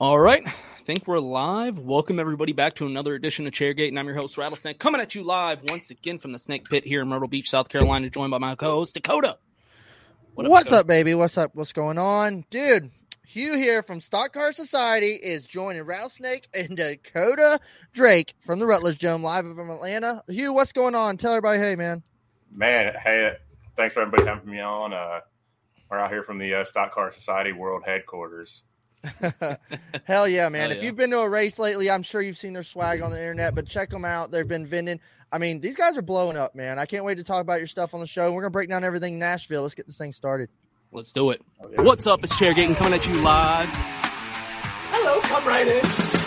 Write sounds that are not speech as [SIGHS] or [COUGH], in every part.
All right. I think we're live. Welcome everybody back to another edition of Chairgate, and I'm your host Rattlesnake, coming at you live once again from the Snake Pit here in Myrtle Beach, South Carolina, joined by my co-host Dakota. What What's Dakota? up, baby? What's up? What's going on, dude? Hugh here from Stock Car Society is joining Rattlesnake and Dakota Drake from the Rutledge Dome live from Atlanta. Hugh, what's going on? Tell everybody, hey, man. Man, hey, thanks for everybody having me on. Uh, we're out here from the uh, Stock Car Society World Headquarters. [LAUGHS] Hell yeah, man. Hell If yeah. you've been to a race lately, I'm sure you've seen their swag on the internet, but check them out. They've been vending. I mean, these guys are blowing up, man. I can't wait to talk about your stuff on the show. We're going to break down everything in Nashville. Let's get this thing started. Let's do it. Oh, yeah. What's up? It's Chairgate and coming at you live. Hello, come right in.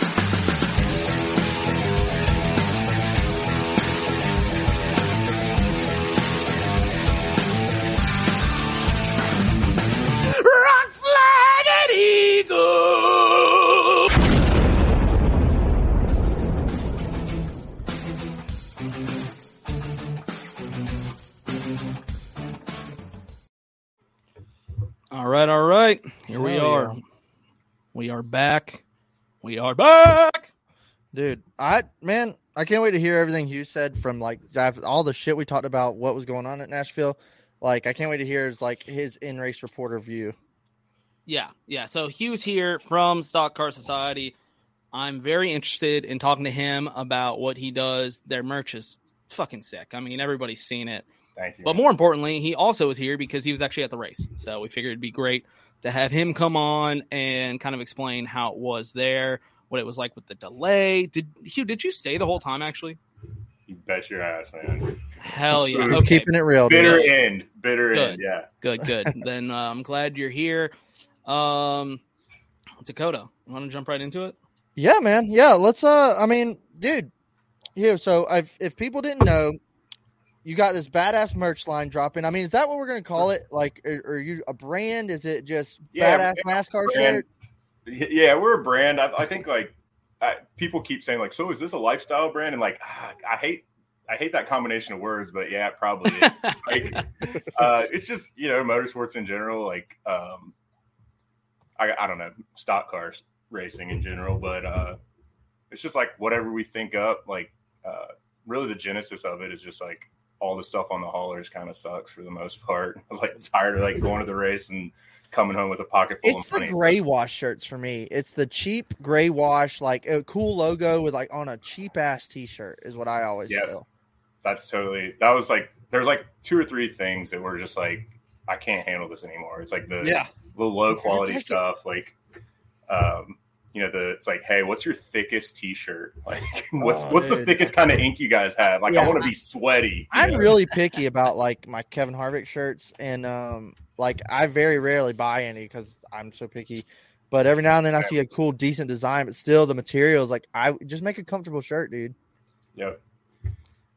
Eagle. All right, all right. Here we are. yeah. We are back. We are back. Dude, I man, I can't wait to hear everything Hugh said from like all the shit we talked about what was going on at Nashville. Like, I can't wait to hear his like his in race reporter view. Yeah, yeah. So Hugh's here from Stock Car Society. I'm very interested in talking to him about what he does. Their merch is fucking sick. I mean, everybody's seen it. Thank you. But more importantly, he also is here because he was actually at the race. So we figured it'd be great to have him come on and kind of explain how it was there, what it was like with the delay. Did Hugh? Did you stay the whole time? Actually, you bet your ass, man. hell yeah. We're Okay, Keeping it real, dude. Bitter end. Bitter Good. end. Yeah. good, good. [LAUGHS] then uh, I'm glad you're here. Um, Dakota, want to jump right into it? Yeah, man. Yeah, let's. Uh, I mean, dude, here. So, if if people didn't know, you got this badass merch line dropping. I mean, is that what we're gonna call it? Like, are, are you a brand? Is it just Yeah, badass we're- NASCAR brand. shirt? Yeah, we're a brand. I, I think like I, people keep saying like, so is this a lifestyle brand? And like, ah, I hate. I hate that combination of words, but yeah, it probably is. It's [LAUGHS] like, uh, it's just you know, motorsports in general. Like, um, I, I don't know, stock cars racing in general, but uh, it's just like whatever we think up. Like, uh, really, the genesis of it is just like all the stuff on the haulers kind of sucks for the most part. [LAUGHS] I was like tired of like going to the race and coming home with a pocket full It's of the money. gray wash shirts for me. It's the cheap gray wash, like a cool logo with like on a cheap ass t shirt is what I always Yeah. feel. That's totally. That was like there's like two or three things that were just like I can't handle this anymore. It's like the Yeah. The low quality take it. stuff. Like, um, you know, the it's like, hey, what's your thickest T-shirt? [LAUGHS] Like, what's Oh, what's the thickest kind of ink you guys have? Like, Yeah. I want to be sweaty. I'm know? really picky about like my Kevin Harvick shirts, and um, like I very rarely buy any because I'm so picky. But every now and then I see a cool, decent design, but still the materials like I just make a comfortable shirt, dude. Yep.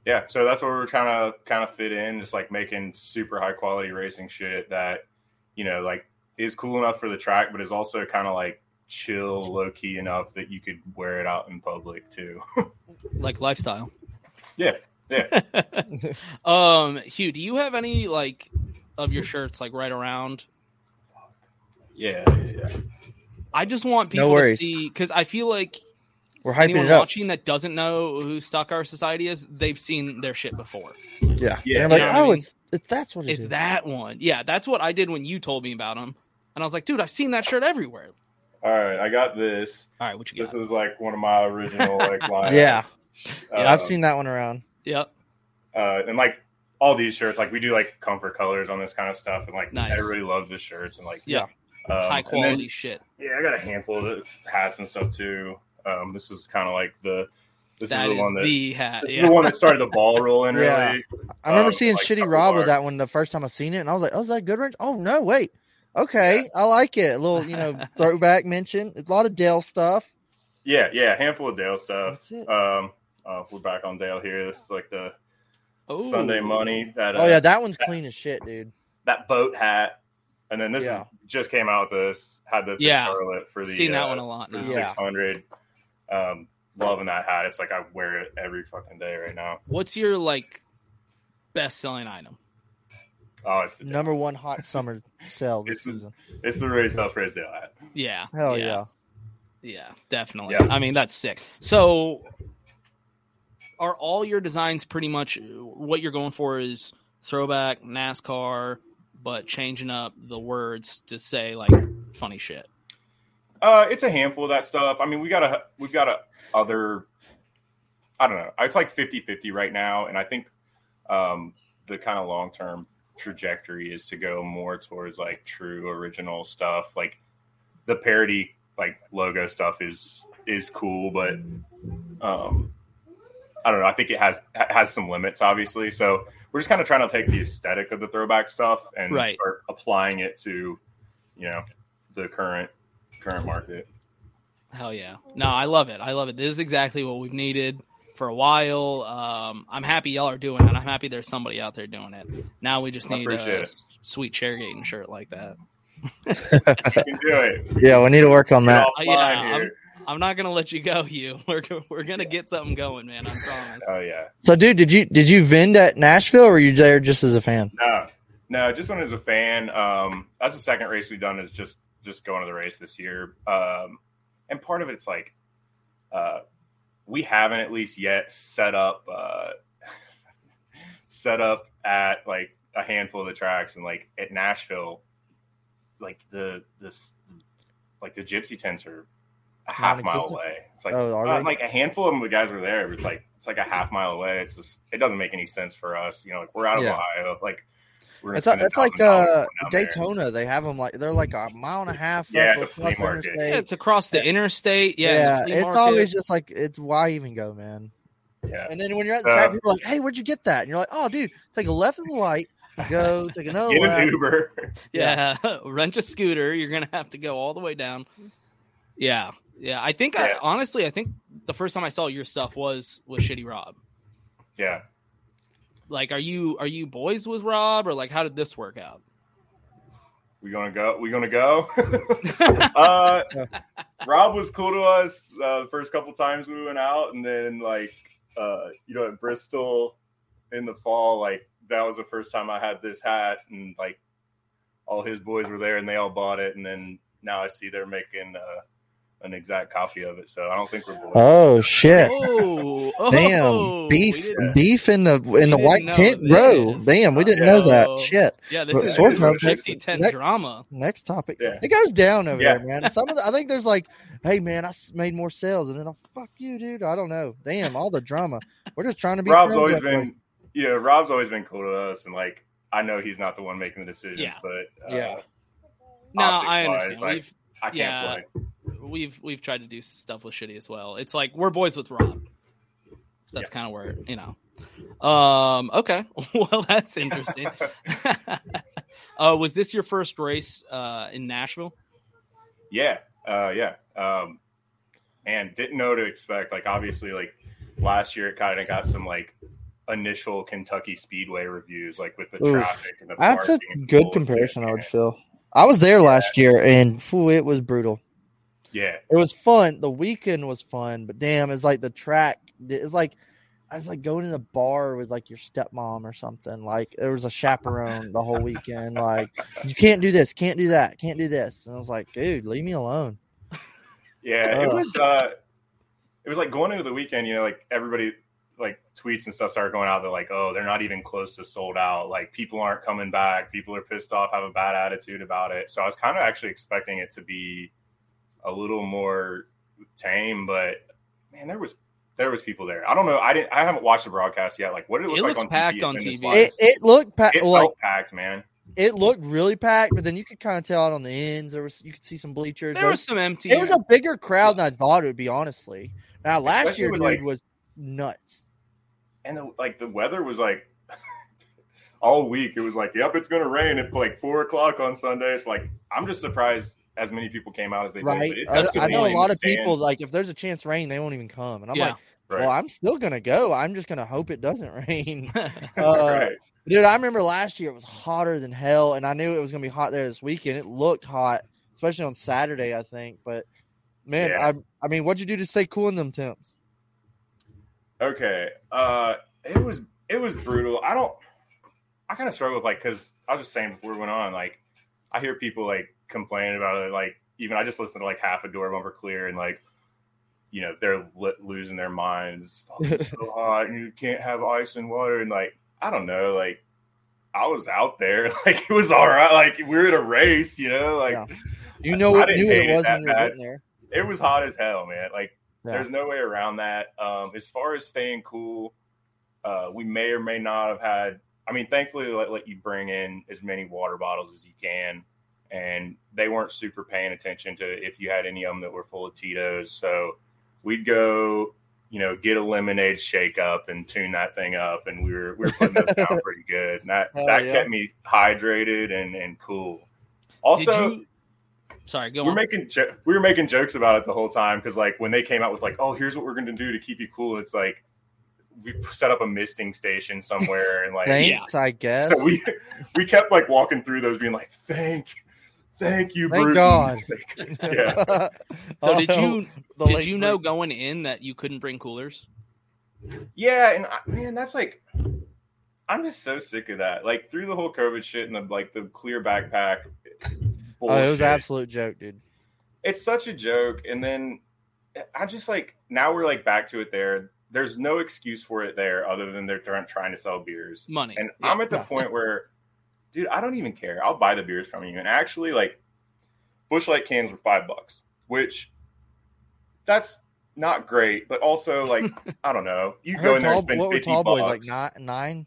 Yeah, so that's where we're trying to kind of fit in, just like making super high quality racing shit that, you know, like is cool enough for the track, but is also kind of like chill, low key enough that you could wear it out in public too. [LAUGHS] like lifestyle. yeah, yeah. [LAUGHS] um, Hugh, do you have any like of your shirts like right around? Yeah, yeah. I just want No people to see because I feel like We're hyping anyone it up. watching that doesn't know who Stock Car Society is, they've seen their shit before. Yeah. Yeah, And I'm like, you know what I oh, mean? it's it's that's what it It's is. that one. Yeah, that's what I did when you told me about them, and I was like, dude, I've seen that shirt everywhere. All right, I got this. All right, what you got? This is like one of my original like [LAUGHS] lines. Yeah, Uh, I've seen that one around. Yep. uh, and like all these shirts, like we do like comfort colors on this kind of stuff, and like Nice. everybody loves the shirts and like Yeah. um, High and then- quality shit. yeah, I got a handful of hats and stuff too. Um, this is kind of like the this That is is the one that the hat. this yeah. is the one that started the ball rolling. [LAUGHS] Really, Yeah. I remember Um, seeing like Shitty Rob with that one the first time I seen it, and I was like, "Oh, is that a good range? Oh no, wait, okay, I like it. A little, you know, [LAUGHS] throwback mention. A lot of Dale stuff. Yeah, yeah, a handful of Dale stuff. That's it. Um, uh, we're back on Dale here. This is like the Ooh. Sunday money. That uh, Oh yeah, that one's clean as shit, dude. that boat hat, and then this Yeah. is, just came out. with This had this Yeah. in Charlotte for the Seen that uh, one a lot for now. the Yeah. six hundred. Um, loving that hat. It's like I wear it every fucking day right now. What's your like best selling item? Oh, it's the, Number one hot summer [LAUGHS] sale this It's the- season. it's the Raised Up Raisdale hat. Yeah. Hell yeah. yeah. Yeah, definitely. Yeah. I mean, that's sick. So, are all your designs pretty much what you're going for? Is throwback NASCAR, but changing up the words to say like funny shit? Uh, it's a handful of that stuff. I mean, we got a we've got a other. I don't know. It's like 50-50 right now, and I think um, the kind of long term trajectory is to go more towards like true original stuff. Like the parody like logo stuff is is cool, but um, I don't know. I think it has has some limits, obviously. So we're just kind of trying to take the aesthetic of the throwback stuff and Right. start applying it to you know the current current market. Hell yeah! No, I love it. I love it. This is exactly what we've needed for a while. Um, I'm happy y'all are doing it. I'm happy there's somebody out there doing it. Now we just need a it. sweet chairgating shirt like that. You can do it. [LAUGHS] Yeah, we need to work on that. Uh, yeah, I'm. I'm not gonna let you go, [LAUGHS] you. We're we're gonna get something going, man. I promise. Oh yeah. So, dude, did you did you vend at Nashville, or were you there just as a fan? No, no, just when as a fan. Um, that's the second race we've done is just just going to the race this year. Um, and part of it's like, uh, we haven't at least yet set up, uh, set up at like a handful of the tracks and like at Nashville, like the this like the gypsy tents are a half mile away. It's like Oh, uh, like a handful of them. The guys were there, but it's like it's like a half mile away. It's just it doesn't make any sense for us. You know, like we're out of Yeah. Ohio. Like we're It's spend it's like uh, going down there. Daytona. They have them like they're like a mile and a half. Yeah, up the across market. interstate. Yeah, it's across the interstate. Yeah, Yeah, the it's market. always just like it's why even go, man. Yeah. And then when you're at the Uh, track, people are like, "Hey, where'd you get that?" And you're like, "Oh, dude, take a left at the light, go take another Get left." an Uber. [LAUGHS] yeah, [LAUGHS] rent a scooter. You're gonna have to go all the way down. Yeah, yeah. I think I honestly, I think the first time I saw your stuff was with Shitty Rob. yeah. Like, are you are you boys with Rob or like how did this work out? We gonna go? We gonna go? [LAUGHS] [LAUGHS] uh, Rob was cool to us uh, the first couple times we went out, and then like uh, you know at Bristol in the fall, like that was the first time I had this hat, and like all his boys were there, and they all bought it, and then now I see they're making uh, an exact copy of it. So I don't think we're boys. Oh shit! Oh, oh, Damn, beef, beef in the in the white tent this. row. Damn, we didn't know that. Oh. Shit. Yeah, this But is Sword this Club is takes- Gypsy Tent next- drama. Next topic. Yeah. It goes down over Yeah. there, man. Some of the, I think there's like, hey man, I made more sales, and then oh fuck you, dude. I don't know. Damn, all the drama. We're just trying to be. Rob's always that way. been, yeah, Rob's always been cool to us, and like I know he's not the one making the decisions, Yeah. but uh, Yeah. No, I optics-wise, understand. like, We've I can't Yeah. play. we've we've tried to do stuff with Shitty as well. It's like we're boys with Rob. That's Yeah. kind of where you know. Um. Okay. [LAUGHS] well, that's interesting. [LAUGHS] uh, was this your first race uh, in Nashville? Yeah, uh, yeah. Um, and didn't know to expect. Like obviously, like last year, it kind of got some like initial Kentucky Speedway reviews, like with the Oof. traffic and the That's a and good comparison, I would feel. I was there last year, and phew, it was brutal. Yeah, It was fun. The weekend was fun, but damn, it's like the track. It's like I was like going to the bar with like your stepmom or something. Like there was a chaperone the whole weekend. Like you can't do this, can't do that, can't do this. And I was like, dude, leave me alone. Yeah, it was. uh It was like going into the weekend. You know, like everybody like tweets and stuff started going out. They're like, "Oh, they're not even close to sold out. Like people aren't coming back. People are pissed off, have a bad attitude about it." So I was kind of actually expecting it to be a little more tame, but man, there was there was people there. I don't know. I didn't. I haven't watched the broadcast yet. Like, what did it look It like looks on packed TV? on TV. It it looked pa- It like felt packed, man. it looked really packed, but then you could kind of tell it on the ends. There was you could see some bleachers. There was some empty. it was a bigger crowd than I thought it would be. Honestly, now last Especially year, with, dude, like- was nuts. And the, like the weather was like [LAUGHS] all week it was like yep it's gonna rain at like four o'clock on sunday so like i'm just surprised as many people came out as they Right, did but it, I, that's I know a lot the of people like if there's a chance rain, they won't even come, and I'm Yeah. like, right, well, I'm still gonna go. I'm just gonna hope it doesn't [LAUGHS] rain. [LAUGHS] Uh, right. Dude, I remember last year it was hotter than hell, and I knew it was gonna be hot there this weekend. It looked hot, especially on Saturday, I think. But man, Yeah. I I mean, what'd you do to stay cool in them temps? Okay uh it was it was brutal i don't i kind of struggle with like because i was just saying before we went on like i hear people like complaining about it like even i just listened to like half a door bumper clear and like you know they're li- losing their minds it's [LAUGHS] so hot and you can't have ice and water and like i don't know like i was out there [LAUGHS] like it was all right like we were in a race you know like Yeah. You know I what didn't knew hate it it was that when you were bad. there. it was hot as hell man like Yeah. there's no way around that. Um, as far as staying cool, uh, we may or may not have had. I mean, thankfully, they let, let you bring in as many water bottles as you can, and they weren't super paying attention to if you had any of them that were full of Tito's. So we'd go, you know, get a lemonade shake up and tune that thing up, and we were we were putting those down [LAUGHS] pretty good. And that Hell that yeah. kept me hydrated and and cool. Did Also, you? Sorry, go we're on. making jo- we were making jokes about it the whole time because like when they came out with like oh here's what we're going to do to keep you cool it's like we set up a misting station somewhere and like Thanks, I guess. so we we kept like walking through those being like thank thank you Thank Bruton." God. [LAUGHS] yeah [LAUGHS] so did Oh, you the did you know break. going in that you couldn't bring coolers? yeah and I, man that's like i'm just so sick of that like through the whole covid shit and the like the clear backpack Oh, it was an absolute joke, dude. it's such a joke and then i just like now we're like back to it there there's no excuse for it there other than they're trying trying to sell beers Money. and Yeah. i'm at the point where dude i don't even care i'll buy the beers from you and actually like Busch Light cans were five bucks which that's not great but also like [LAUGHS] i don't know you I go in there tall, and spend what were 50 tall boys bucks. like nine? Nine?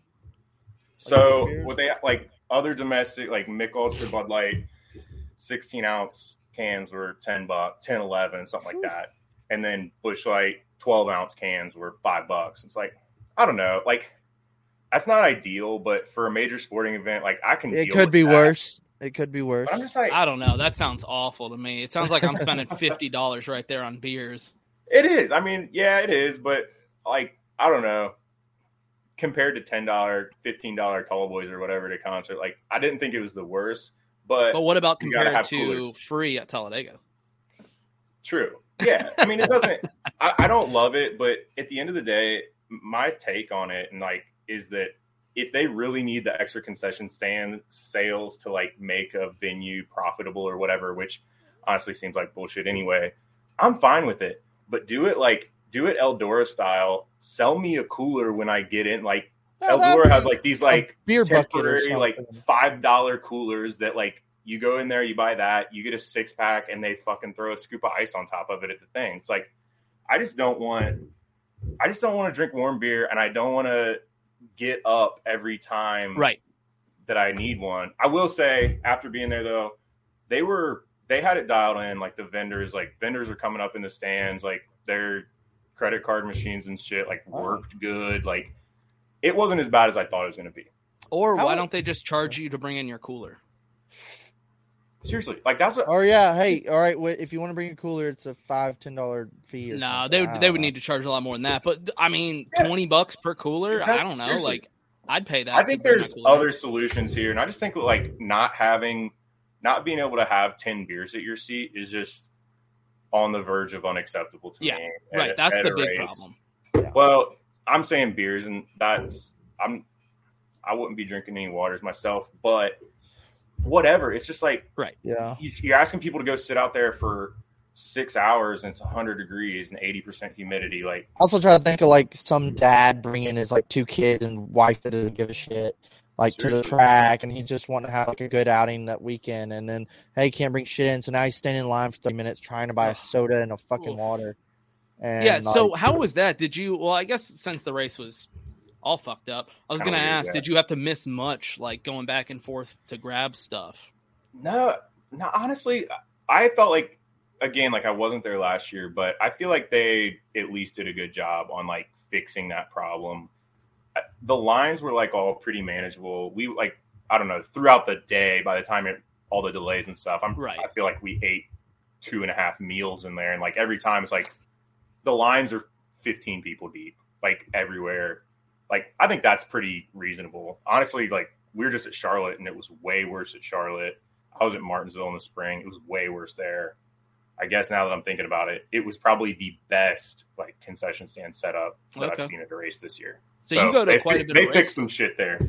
So beers? what they like other domestic like Mich Ultra Bud Light, sixteen ounce cans were ten bucks, 10, 11, something like that, and then Busch Light twelve ounce cans were five bucks. It's like I don't know, like that's not ideal, but for a major sporting event, like I can. It deal could with be that. worse. It could be worse. But I'm just like I don't know. That sounds awful to me. It sounds like I'm spending [LAUGHS] fifty dollars right there on beers. it is. I mean, yeah, it is, but like I don't know. Compared to ten dollar, fifteen dollar tall boys or whatever at a concert, like I didn't think it was the worst. But But what about compared to coolers. free at Talladega? True. Yeah. I mean, it doesn't. [LAUGHS] I, I don't love it, but at the end of the day, my take on it and like is that if they really need the extra concession stand sales to like make a venue profitable or whatever, which honestly seems like bullshit anyway, I'm fine with it. But do it like do it Eldora style. Sell me a cooler when I get in. Like Well, that'd Eldora has like these like beer bucket temporary like five dollar coolers that like you go in there, you buy that, you get a six pack, and they fucking throw a scoop of ice on top of it at the thing. It's like I just don't want, I just don't want to drink warm beer, and I don't want to get up every time Right. that I need one. I will say, after being there though, they were they had it dialed in. Like the vendors, like vendors are coming up in the stands, like their credit card machines and shit, like Oh. worked good. Like it wasn't as bad as I thought it was going to be. Or How- why don't they just charge you to bring in your cooler? Seriously, like that's what Or oh, yeah, hey, all right. If you want to bring a cooler, it's a five ten dollar fee. Or No, something. they would they would know. need to charge a lot more than that. But I mean, Yeah. twenty bucks per cooler. I don't know. seriously. Like I'd pay that. I think there's other solutions here, and I just think like not having not being able to have ten beers at your seat is just on the verge of unacceptable to Yeah, me. right. at- That's at the big race. problem. Well, I'm saying beers, and that's I'm I wouldn't be drinking any waters myself, but whatever. It's just like right. Yeah. you- you're asking people to go sit out there for six hours and it's 100 degrees and 80 percent humidity. Like, Also try to think of like some dad bringing his like two kids and wife that doesn't give a shit like to the track and he's just wanting to have like a good outing that weekend and then hey he can't bring shit in so now he's standing in line for 30 minutes trying to buy a soda and a fucking Oof. water. And yeah. So like, how was that? Did you? Well, I guess since the race was all fucked up, I was gonna ask, did you have to miss much, like going back and forth to grab stuff? no, no. Honestly, I felt like again, like I wasn't there last year, but I feel like they at least did a good job on like fixing that problem. Uh, The lines were like all pretty manageable. We like I don't know throughout the day. By the time it all the delays and stuff, I'm Right. I feel like we ate two and a half meals in there, and like every time it's like the lines are 15 people deep, like everywhere. Like I think that's pretty reasonable. Honestly, like we were just at Charlotte, and it was way worse at Charlotte. I was at Martinsville in the spring; it was way worse there. I guess now that I'm thinking about it, it was probably the best like concession stand setup that Okay. I've seen at a race this year. So you go to they quite a bit They fixed some shit there.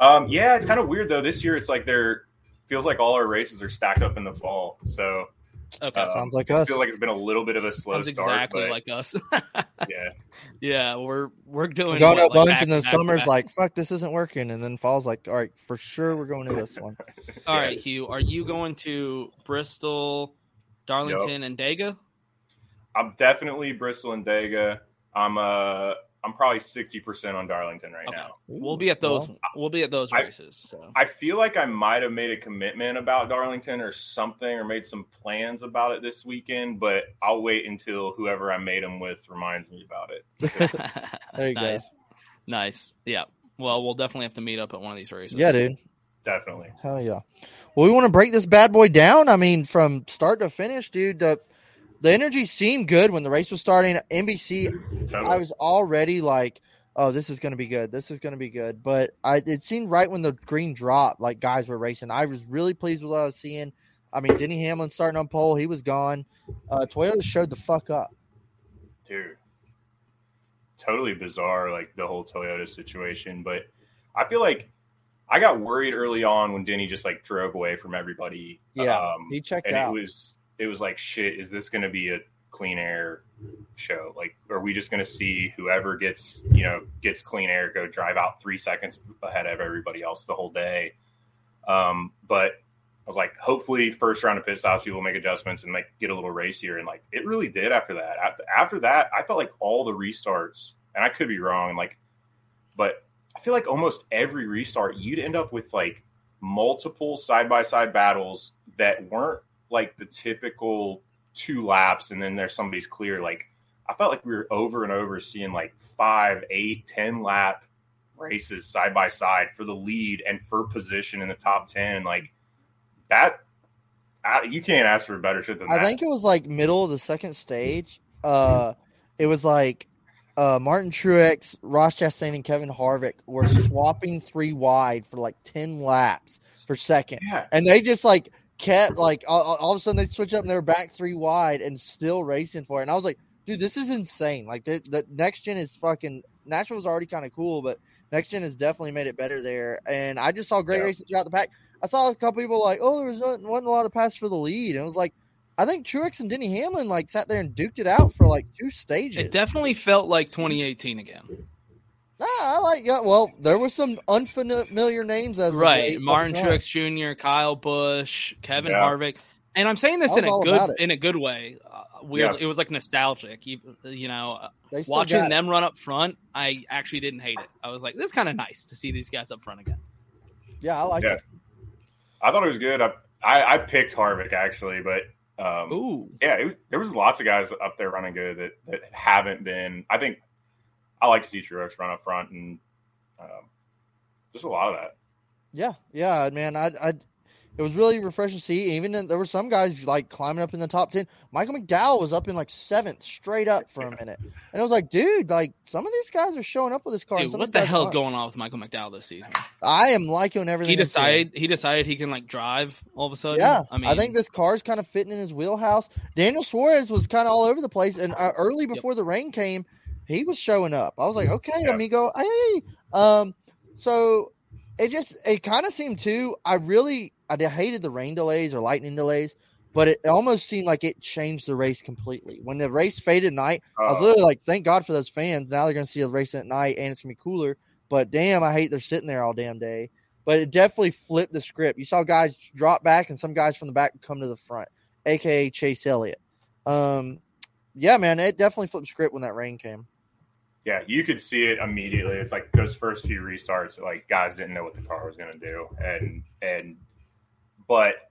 Um, yeah, it's kind of weird though. This year, it's like they're feels like all our races are stacked up in the fall. So Okay. um, Sounds like it us. Feels like it's been a little bit of a slow Sounds start. exactly but like us. [LAUGHS] yeah, yeah, we're we're doing we're going to what, a bunch like and then back to back to summer's like fuck this isn't working and then fall's like all right for sure we're going to this [LAUGHS] one. All right, Hugh, are you going to Bristol, Darlington, and Dega? I'm definitely Bristol and Dega. I'm uh I'm probably sixty percent on Darlington right Okay. now. We'll be at those. Well, we'll be at those I- races. So I feel like I might have made a commitment about Darlington or something, or made some plans about it this weekend. But I'll wait until whoever I made them with reminds me about it. [LAUGHS] There you go. nice, nice. Yeah. Well, we'll definitely have to meet up at one of these races. yeah, dude. Definitely. Hell yeah. Well, we want to break this bad boy down. I mean, from start to finish, dude. The the energy seemed good when the race was starting. NBC, I was already like, "Oh, this is going to be good. This is going to be good." But I it seemed right when the green dropped, like guys were racing. I was really pleased with what I was seeing. I mean, Denny Hamlin starting on pole, he was gone. Uh, Toyota showed the fuck up. dude totally bizarre like the whole toyota situation but i feel like i got worried early on when denny just like drove away from everybody Yeah, um, he checked and out. it was it was like shit is this going to be a clean air show? Like are we just going to see whoever gets you know gets clean air go drive out three seconds ahead of everybody else the whole day? Um but I was like, hopefully, first round of pit stops, people make adjustments and make get a little racier, and like it really did after that. After, after that, I felt like all the restarts, and I could be wrong, like, but I feel like almost every restart, you'd end up with like multiple side by side battles that weren't like the typical two laps, and then there's somebody's clear. Like, I felt like we were over and over seeing like five, eight, ten lap races side by side for the lead and for position in the top ten, like that I, you can't ask for a better shit than I that. I think it was like middle of the second stage. Uh, it was like uh, Martin Truex, Ross Chastain, and Kevin Harvick were swapping three wide for like ten laps for second, yeah, and they just like kept like all, all of a sudden they switch up and they were back three wide and still racing for it. And I was like, dude, this is insane. Like the, the next gen is fucking. Nashville was already kind of cool, but next gen has definitely made it better there. And I just saw great Yeah. racing throughout the pack. I saw a couple people like, oh, there was not, wasn't a lot of pass for the lead, and it was like, I think Truex and Denny Hamlin like sat there and duked it out for like two stages. It definitely felt like 2018 again. Nah, I like yeah. Well, there were some unfamiliar names as of Right. late Martin front. Truex Jr., Kyle Busch, Kevin Yeah. Harvick. And I'm saying this in a good in a good way. Uh, weird. Yeah. It was like nostalgic. You, you know, uh, They still watching got it. them run up front, I actually didn't hate it. I was like, this is kind of nice to see these guys up front again. Yeah, I like Yeah. it. I thought it was good. I I, I picked Harvick actually, but um, Ooh. yeah, it, there was lots of guys up there running good that that haven't been. I think I like to see Truex run up front and um, just a lot of that. Yeah, yeah, man. I, I, it was really refreshing to see. Even in, there were some guys like climbing up in the top ten. Michael McDowell was up in like seventh straight up for a minute, and I was like, dude, like some of these guys are showing up with this car. Dude, what the hell hell's aren't. going on with Michael McDowell this season? I am liking everything. He decided he decided he can like drive all of a sudden. Yeah, I mean, I think this car's kind of fitting in his wheelhouse. Daniel Suarez was kind of all over the place, and uh, early before the rain came, he was showing up. I was like, okay, Yeah. amigo, hey. Um, so it just it kind of seemed too. I really I hated the rain delays or lightning delays, but it almost seemed like it changed the race completely. When the race faded at night, I was Oh. literally like, thank God for those fans. Now they're going to see a race at night, and it's going to be cooler. But damn, I hate they're sitting there all damn day. But it definitely flipped the script. You saw guys drop back, and some guys from the back come to the front, aka Chase Elliott. Um, yeah, man, it definitely flipped the script when that rain came. Yeah, you could see it immediately. It's like those first few restarts, like guys didn't know what the car was going to do, and and but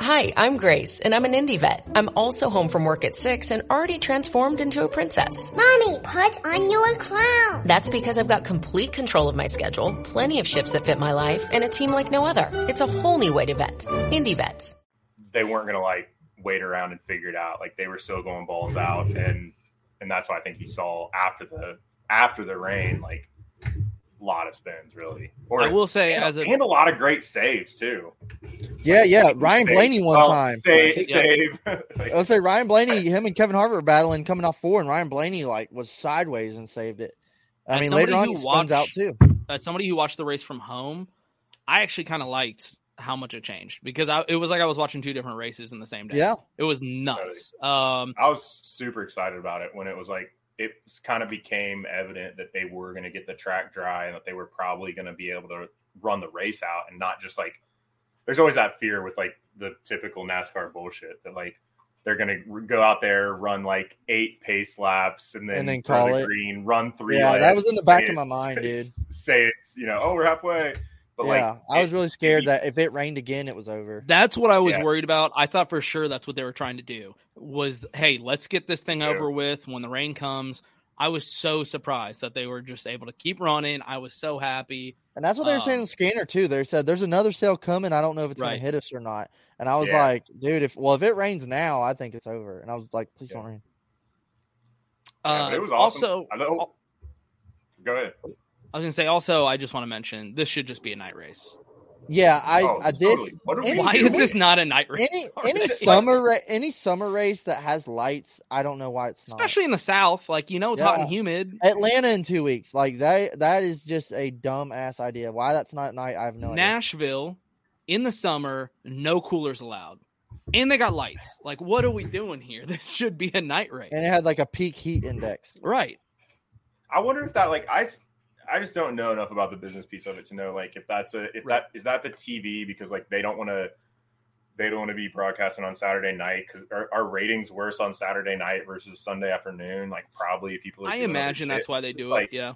Hi, I'm Grace, and I'm an IndeVet. I'm also home from work at 6 and already transformed into a princess. Mommy, put on your crown. That's because I've got complete control of my schedule, plenty of shifts that fit my life, and a team like no other. It's a whole new way to vet. IndeVets. they weren't going to like wait around and figure it out. Like they were still going balls out, and and that's why I think he saw after the after the rain, like a lot of spins really. Or I will say and, as a and a lot of great saves too. Yeah, yeah. Ryan Save- Blaney one oh, time. save, Yep. save. [LAUGHS] I would say Ryan Blaney, him and Kevin Harvick were battling coming off four, and Ryan Blaney like was sideways and saved it. I As mean, later on he spins out too. as somebody who watched the race from home, I actually kind of liked how much it changed because I, it was like I was watching two different races in the same day. Yeah. it was nuts. Um, I was super excited about it when it was like it kind of became evident that they were going to get the track dry and that they were probably going to be able to run the race out and not just like there's always that fear with like the typical NASCAR bullshit that like they're going to go out there run like eight pace laps and then, And then call the it. green run three Yeah, that was in the back of my mind, dude. [LAUGHS] say it's you know oh we're halfway but yeah, like I was it- really scared that if it rained again, it was over. That's what I was Yeah. worried about. I thought for sure that's what they were trying to do. Was hey, let's get this thing Sure. over with when the rain comes. I was so surprised that they were just able to keep running. I was so happy. And that's what they were saying in Um, the scanner too. They said there's another sale coming. I don't know if it's gonna hit us or not. And I was Yeah. like, dude, if well, if it rains now, I think it's over. And I was like, please Yeah. don't rain. Uh, but it was awesome. Also, I know, go ahead I was gonna say also. I just want to mention this should just be a night race. Yeah, I, Oh, I this totally. What any, Why is this not a night race? [LAUGHS] any any summer ra- any summer race that has lights. I don't know why it's not. especially in the South, like you know, it's hot and humid. Atlanta in two weeks. Like that that is just a dumb ass idea. Why that's not at night, I have no idea. Nashville in the summer, no coolers allowed, and they got lights. Like, what are we doing here? [LAUGHS] This should be a night race, And it had like a peak heat index. right? I wonder if that like I s- I just don't know enough about the business piece of it to know like if that's a if Right. that is that the TV because like they don't want to they don't want to be broadcasting on Saturday night because are, are ratings worse on Saturday night versus Sunday afternoon? Like probably people. Are I imagine that's why they It's do it. like, yeah,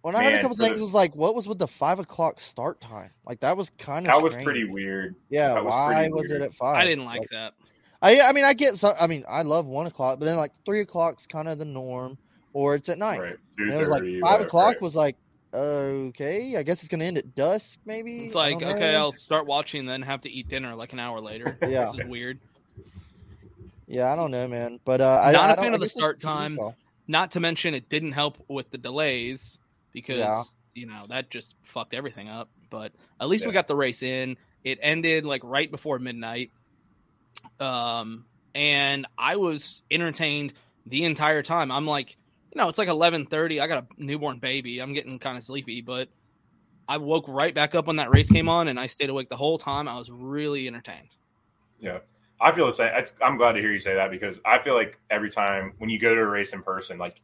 When I heard a couple for things, the- was like, what was with the five o'clock start time? Like that was kind of that was pretty weird. Yeah, that why pretty was it at five? I didn't like that. I I mean I get so I mean I love one o'clock, but then like three o'clock's kind of the norm, or it's at night. Right, And it was like five o'clock right. was like okay, I guess it's gonna end at dusk maybe. It's like okay, know. I'll start watching, then have to eat dinner like an hour later. [LAUGHS] Yeah. this is weird. yeah, I don't know, man, but uh, I, Not I a don't- fan I of the start time. Not to mention, it didn't help with the delays because Yeah. you know that just fucked everything up. But at least we got the race in. It ended like right before midnight, um, and I was entertained the entire time. I'm like, you know, it's like 11:30. I got a newborn baby. I'm getting kind of sleepy, but I woke right back up when that race came on, and I stayed awake the whole time. I was really entertained. Yeah. I feel the same. It's, I'm glad to hear you say that because I feel like every time when you go to a race in person, like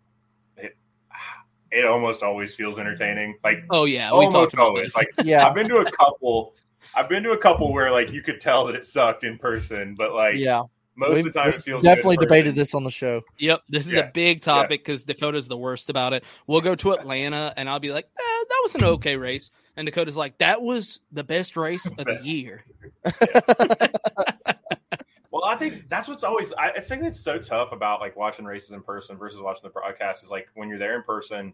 it, [SIGHS] it almost always feels entertaining. Like Oh yeah, almost always. this. Like [LAUGHS] Yeah. I've been to a couple I've been to a couple where like you could tell that it sucked in person, but like yeah, most We've- of the time it feels good in definitely person. debated this on the show. Yep, this is Yeah. a big topic because Dakota's the worst about it. We'll go to Atlanta and I'll be like, eh, "That was an [LAUGHS] okay race," and Dakota's like, "That was the best race of the year." [LAUGHS] Well, I think that's what's always. I, I think it's so tough about like watching races in person versus watching the broadcast. Is like when you're there in person,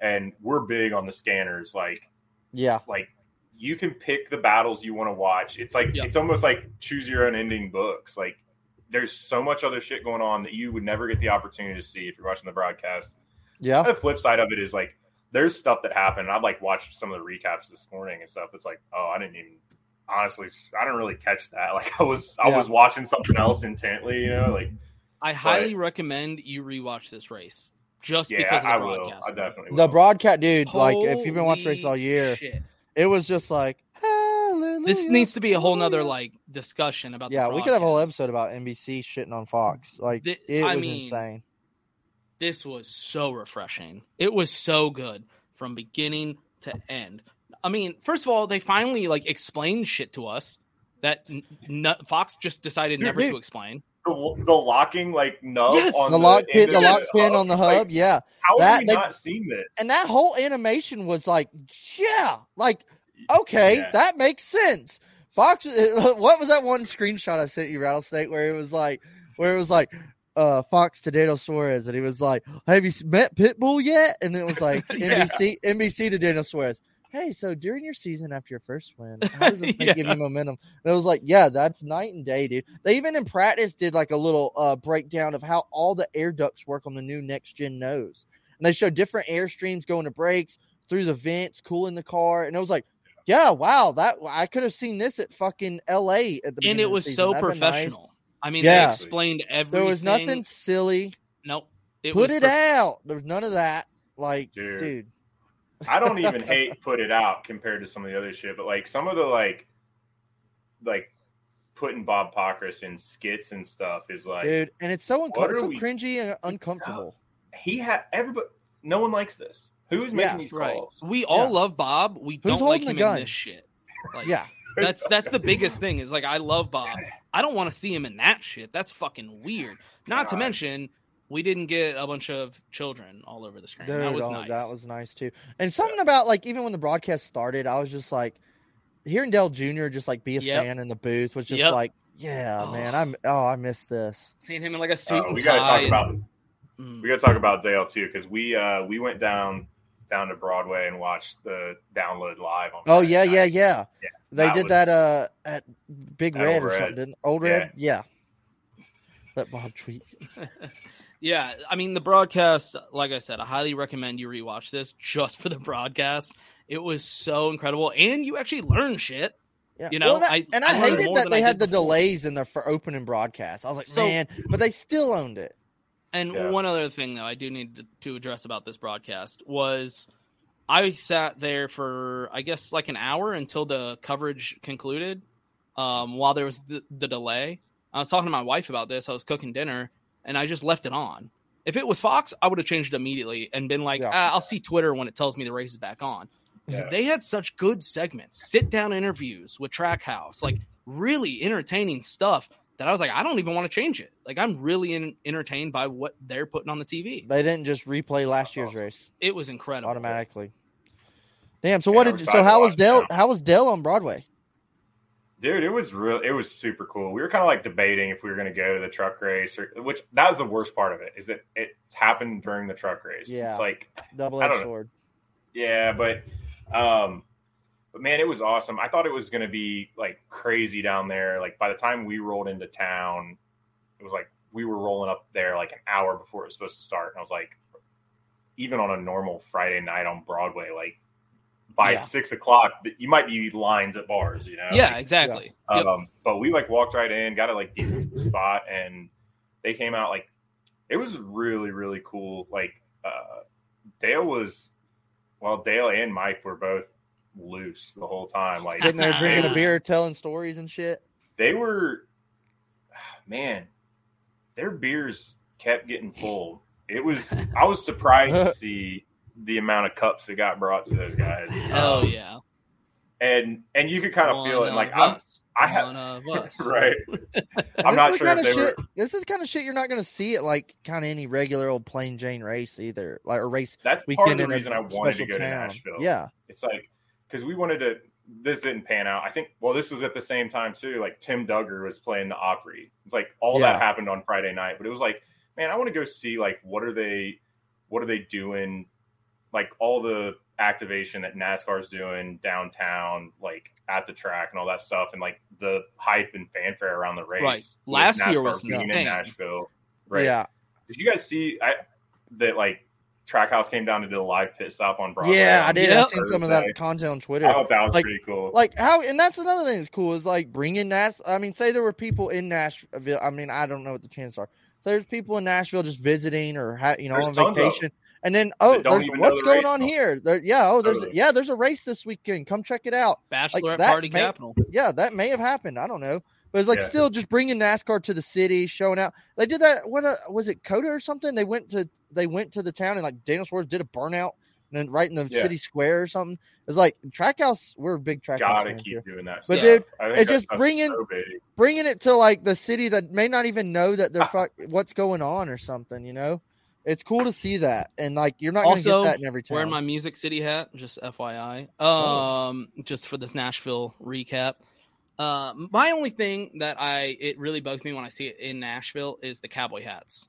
and we're big on the scanners. Like, Yeah, like you can pick the battles you want to watch. It's like Yep. it's almost like choose your own ending books. Like, there's so much other shit going on that you would never get the opportunity to see if you're watching the broadcast. yeah. The flip side of it is like there's stuff that happened. I've like watched some of the recaps this morning and stuff. It's like, oh, I didn't even honestly, I didn't really catch that. [LAUGHS] Like I was, I Yeah. was watching something else intently. You know, like I highly recommend you rewatch this race just yeah, because of the I will. broadcast. I definitely will. The broadcast, dude. Like, if you've been watching Holy races all year, shit. it was just like, hallelujah. This mm-hmm. needs to be a whole nother like discussion about. Yeah, the we could have a whole episode about NBC shitting on Fox. Like, Th- it I was mean, insane. This was so refreshing. It was so good from beginning to end. I mean, first of all, they finally like explained shit to us that n- n- Fox just decided Dude, never dude. to explain. the, the locking like nub Yes! on The lock pin, the lock pin on the hub. Like, yeah, how That- have we they- not seen this? and that whole animation was like, yeah, like okay, Yeah. that makes sense. Fox, [LAUGHS] what was that one screenshot I sent you, Rattlesnake, where it was like, where it was like, uh, Fox to Daniel Suarez, and he was like, "Have you met Pitbull yet?" And it was like [LAUGHS] Yeah. NBC, NBC to Daniel Suarez. Hey, so during your season after your first win, how does this [LAUGHS] Yeah. give you momentum? And it was like, yeah, that's night and day, dude. They even in practice did like a little uh breakdown of how all the air ducts work on the new next gen nose. And they showed different air streams going to brakes through the vents, cooling the car. And it was like, yeah, wow, that I could have seen this at fucking LA at the And beginning it of the was so That'd been nice. professional. I mean, Yeah. they explained everything. There was nothing silly. Nope. It Put was it prof- out. There's none of that. Like, Dude. dude. I don't [LAUGHS] even hate put it out compared to some of the other shit, but like some of the like like putting Bob Pockrass in skits and stuff is like dude, and it's so, what unco- it's so we- cringy and uncomfortable. he had everybody no one likes this. Who's making Yeah, these Right. calls? We all Yeah. love Bob. We Who's don't like him the gun? in this shit. Like, yeah, That's that's the biggest thing is like I love Bob. I don't want to see him in that shit. That's fucking weird. Not to mention we didn't get a bunch of children all over the screen. dude, that was oh, nice. that was nice too. And something about like even when the broadcast started, I was just like hearing Dale Jr. just like be a Yep. fan in the booth was just Yep. like, yeah, Oh. man, I'm oh, I miss this. seeing him in like a suit Uh, and we tie. got to talk and- about Mm. we got to talk about Dale too because we uh we went down down to Broadway and watched the download live on. Oh yeah, yeah, night. yeah. Yeah, They that did was- that uh at Big At Red Old or Red. something. Didn't, Ole Red, yeah. Let Bob tweet. [LAUGHS] Yeah, I mean the broadcast. Like I said, I highly recommend you rewatch this just for the broadcast. It was so incredible, and you actually learn shit. Yeah. You know, Well, that- I- and I I, hated that they I had the before. delays in the for opening broadcast. I was like, So- man, but they still owned it. And Yeah. one other thing though, I do need to, to address about this broadcast was I sat there for I guess like an hour until the coverage concluded. Um, while there was the, the delay, I was talking to my wife about this. I was cooking dinner, and I just left it on. If it was Fox, I would have changed it immediately and been like, Yeah. ah, "I'll see Twitter when it tells me the race is back on." Yeah. They had such good segments, sit down interviews with Trackhouse, like really entertaining stuff that I was like, I don't even want to change it. Like I'm really in, entertained by what they're putting on the TV. They didn't just replay last year's race It was incredible. automatically. Damn. So Yeah, what I'm did? excited So how was watch Dale? How was Dale on Broadway? Dude, it was real. It was super cool. We were kind of like debating if we were going to go to the truck race, or which that was the worst part of it is that it's happened during the truck race. Yeah. It's like, double edged don't know. sword. yeah, but, um, but man, it was awesome. I thought it was going to be like crazy down there. Like by the time we rolled into town, it was like we were rolling up there like an hour before it was supposed to start, and I was like, even on a normal Friday night on Broadway, like by Yeah. six o'clock, you might be lines at bars. You know, Yeah, Like, exactly. Yep. um, but we like walked right in, got a like decent spot, and they came out like it was really really cool. Like uh, Dale was, well, Dale and Mike were both loose the whole time. Like Sitting there drinking they, a beer, telling stories and shit. they were, [SIGHS] man, their beers kept getting full. It was I was surprised to [LAUGHS] see the amount of cups that got brought to those guys. Hell Um, yeah. and and you could kind of One feel it. And like of I'm, us. I have of [LAUGHS] us. right. [LAUGHS] I'm this not is the sure kind if of they were. shit. This is the kind of shit you're not going to see at like kind of any regular old plain Jane race either, like or race That's part of the in a reason I wanted to special go to. Nashville. Yeah, It's like because we wanted to. This didn't pan out. I think. Well, this was at the same time too. Like Tim Dugger was playing the Opry. It's like all Yeah. that happened on Friday night, but it was like, man, I want to go see like what are they, what are they doing, like all the activation that NASCAR's doing downtown, like at the track and all that stuff, and like the hype and fanfare around the race. Right. with Last year was being in. Nashville. Right. yeah, Did you guys see I, that? Like Trackhouse came down and did a live pit stop on Broadway. yeah. I on did. I Yep. seen some of that content on Twitter. I Twitter. thought that was Like- pretty cool. Like how, and that's another thing that's cool is like bringing Nash. I mean, say there were people in Nashville. I mean, I don't know what the chances are. So there's people in Nashville just visiting or ha- you know There's on tons of them vacation, and then oh, there's what's the going race on though. here? There, yeah, oh, there's Totally. yeah, there's a race this weekend. Come check it out. Bachelorette that party may- capital. Yeah, that may have happened. I don't know, but it's like Yeah. still just bringing NASCAR to the city, showing out. They did that. What uh, was it, Coda or something? They went to they went to the town and like Daniel Suarez did a burnout and then right in the Yeah. city square or something. It's like Trackhouse. We're a big Trackhouse Gotta keep here. doing that. But stuff. dude, I think it's just bringing- so bringing it to like the city that may not even know that they're [LAUGHS] fuck what's going on or something. You know, it's cool to see that, and like you're not going to Also, get that in every town. Wearing my Music City hat, just FYI. Oh. Um, just for this Nashville recap. Uh, my only thing that I it really bugs me when I see it in Nashville is the cowboy hats.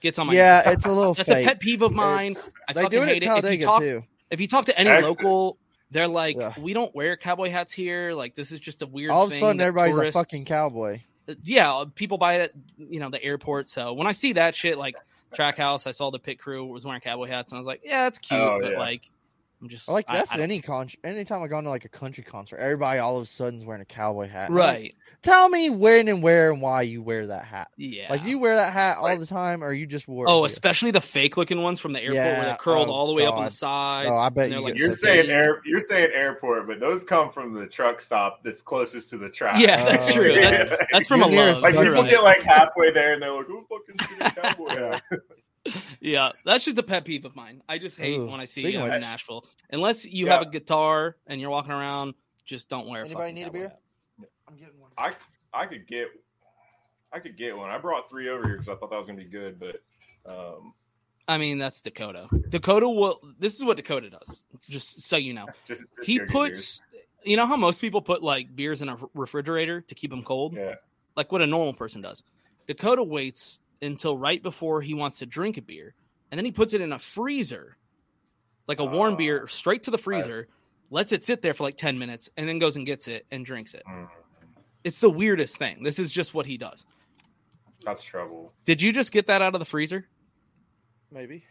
Gets on my yeah, it's a little. [LAUGHS] That's fake. a pet peeve of mine. It's- I fucking do it at hate it. If you talk- too. If you talk to any Texas. local, they're like, Yeah. "We don't wear cowboy hats here. Like this is just a weird." All of a sudden, everybody's tourists- a fucking cowboy. Uh, yeah, uh, people buy it at you know the airport. So when I see that shit, like Trackhouse, I saw the pit crew was wearing cowboy hats, and I was like, yeah, it's cute, Oh, but yeah. like, I'm just I like that's I, I- any con. Anytime I go to like a country concert, everybody all of a sudden's wearing a cowboy hat. I'm like, right. Tell me when and where and why you wear that hat. Yeah. Like you wear that hat all Like- the time, or you just wore. Oh, here? especially the fake looking ones from the airport where they're curled oh, all the way up on the sides. Oh, I bet they're you like, you're saying big. air, you're saying airport, but those come from the truck stop that's closest to the track. Yeah, that's Oh, true. yeah. That's, that's from You're a near love. like people right. get like halfway there and they're like, "Who fucking shoot a [LAUGHS] cowboy?" Hat?" Yeah, that's just a pet peeve of mine. I just hate Ooh, when I see speaking uh, in Nashville. Unless you Yeah. have a guitar and you're walking around, just don't wear. Anybody fucking need a cowboy beer? hat. I'm getting one. I I could get I could get one. I brought three over here because I thought that was gonna be good, but um, I mean, that's Dakota. Dakota will. This is what Dakota does. Just so you know, [LAUGHS] just, just he go get puts. You know how most people put like beers in a refrigerator to keep them cold, yours. like what a normal person does. Dakota waits until right before he wants to drink a beer, and then he puts it in a freezer, like a warm Oh. beer, straight to the freezer. Lets it sit there for like ten minutes, and then goes and gets it and drinks it. Mm, It's the weirdest thing. This is just what he does. that's trouble. Did you just get that out of the freezer? Maybe.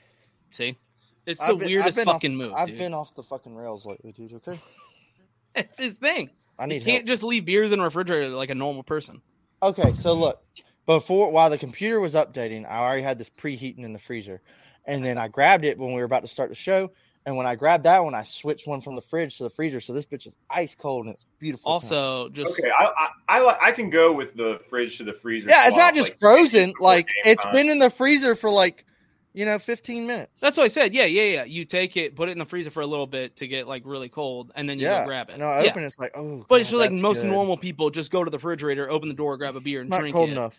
See, it's the been- weirdest been off- fucking move. I've dude. been off the fucking rails lately, dude. Okay. [LAUGHS] It's his thing. I need. You need can't help. just leave beers in a refrigerator like a normal person. Okay, so look, before while the computer was updating, I already had this preheating in the freezer, and then I grabbed it when we were about to start the show. And when I grabbed that one, I switched one from the fridge to the freezer. So this bitch is ice cold and it's beautiful. Also, just Okay, I, I I I can go with the fridge to the freezer. yeah, it's not just like, frozen. Like game it's time. been in the freezer for like, you know, fifteen minutes. that's what I said. Yeah, yeah, yeah. You take it, put it in the freezer for a little bit to get like really cold, and then you yeah, grab it. No, I yeah. open it, it's like, oh, But it's just like most good. normal people just go to the refrigerator, open the door, grab a beer, and Not drink cold it. enough.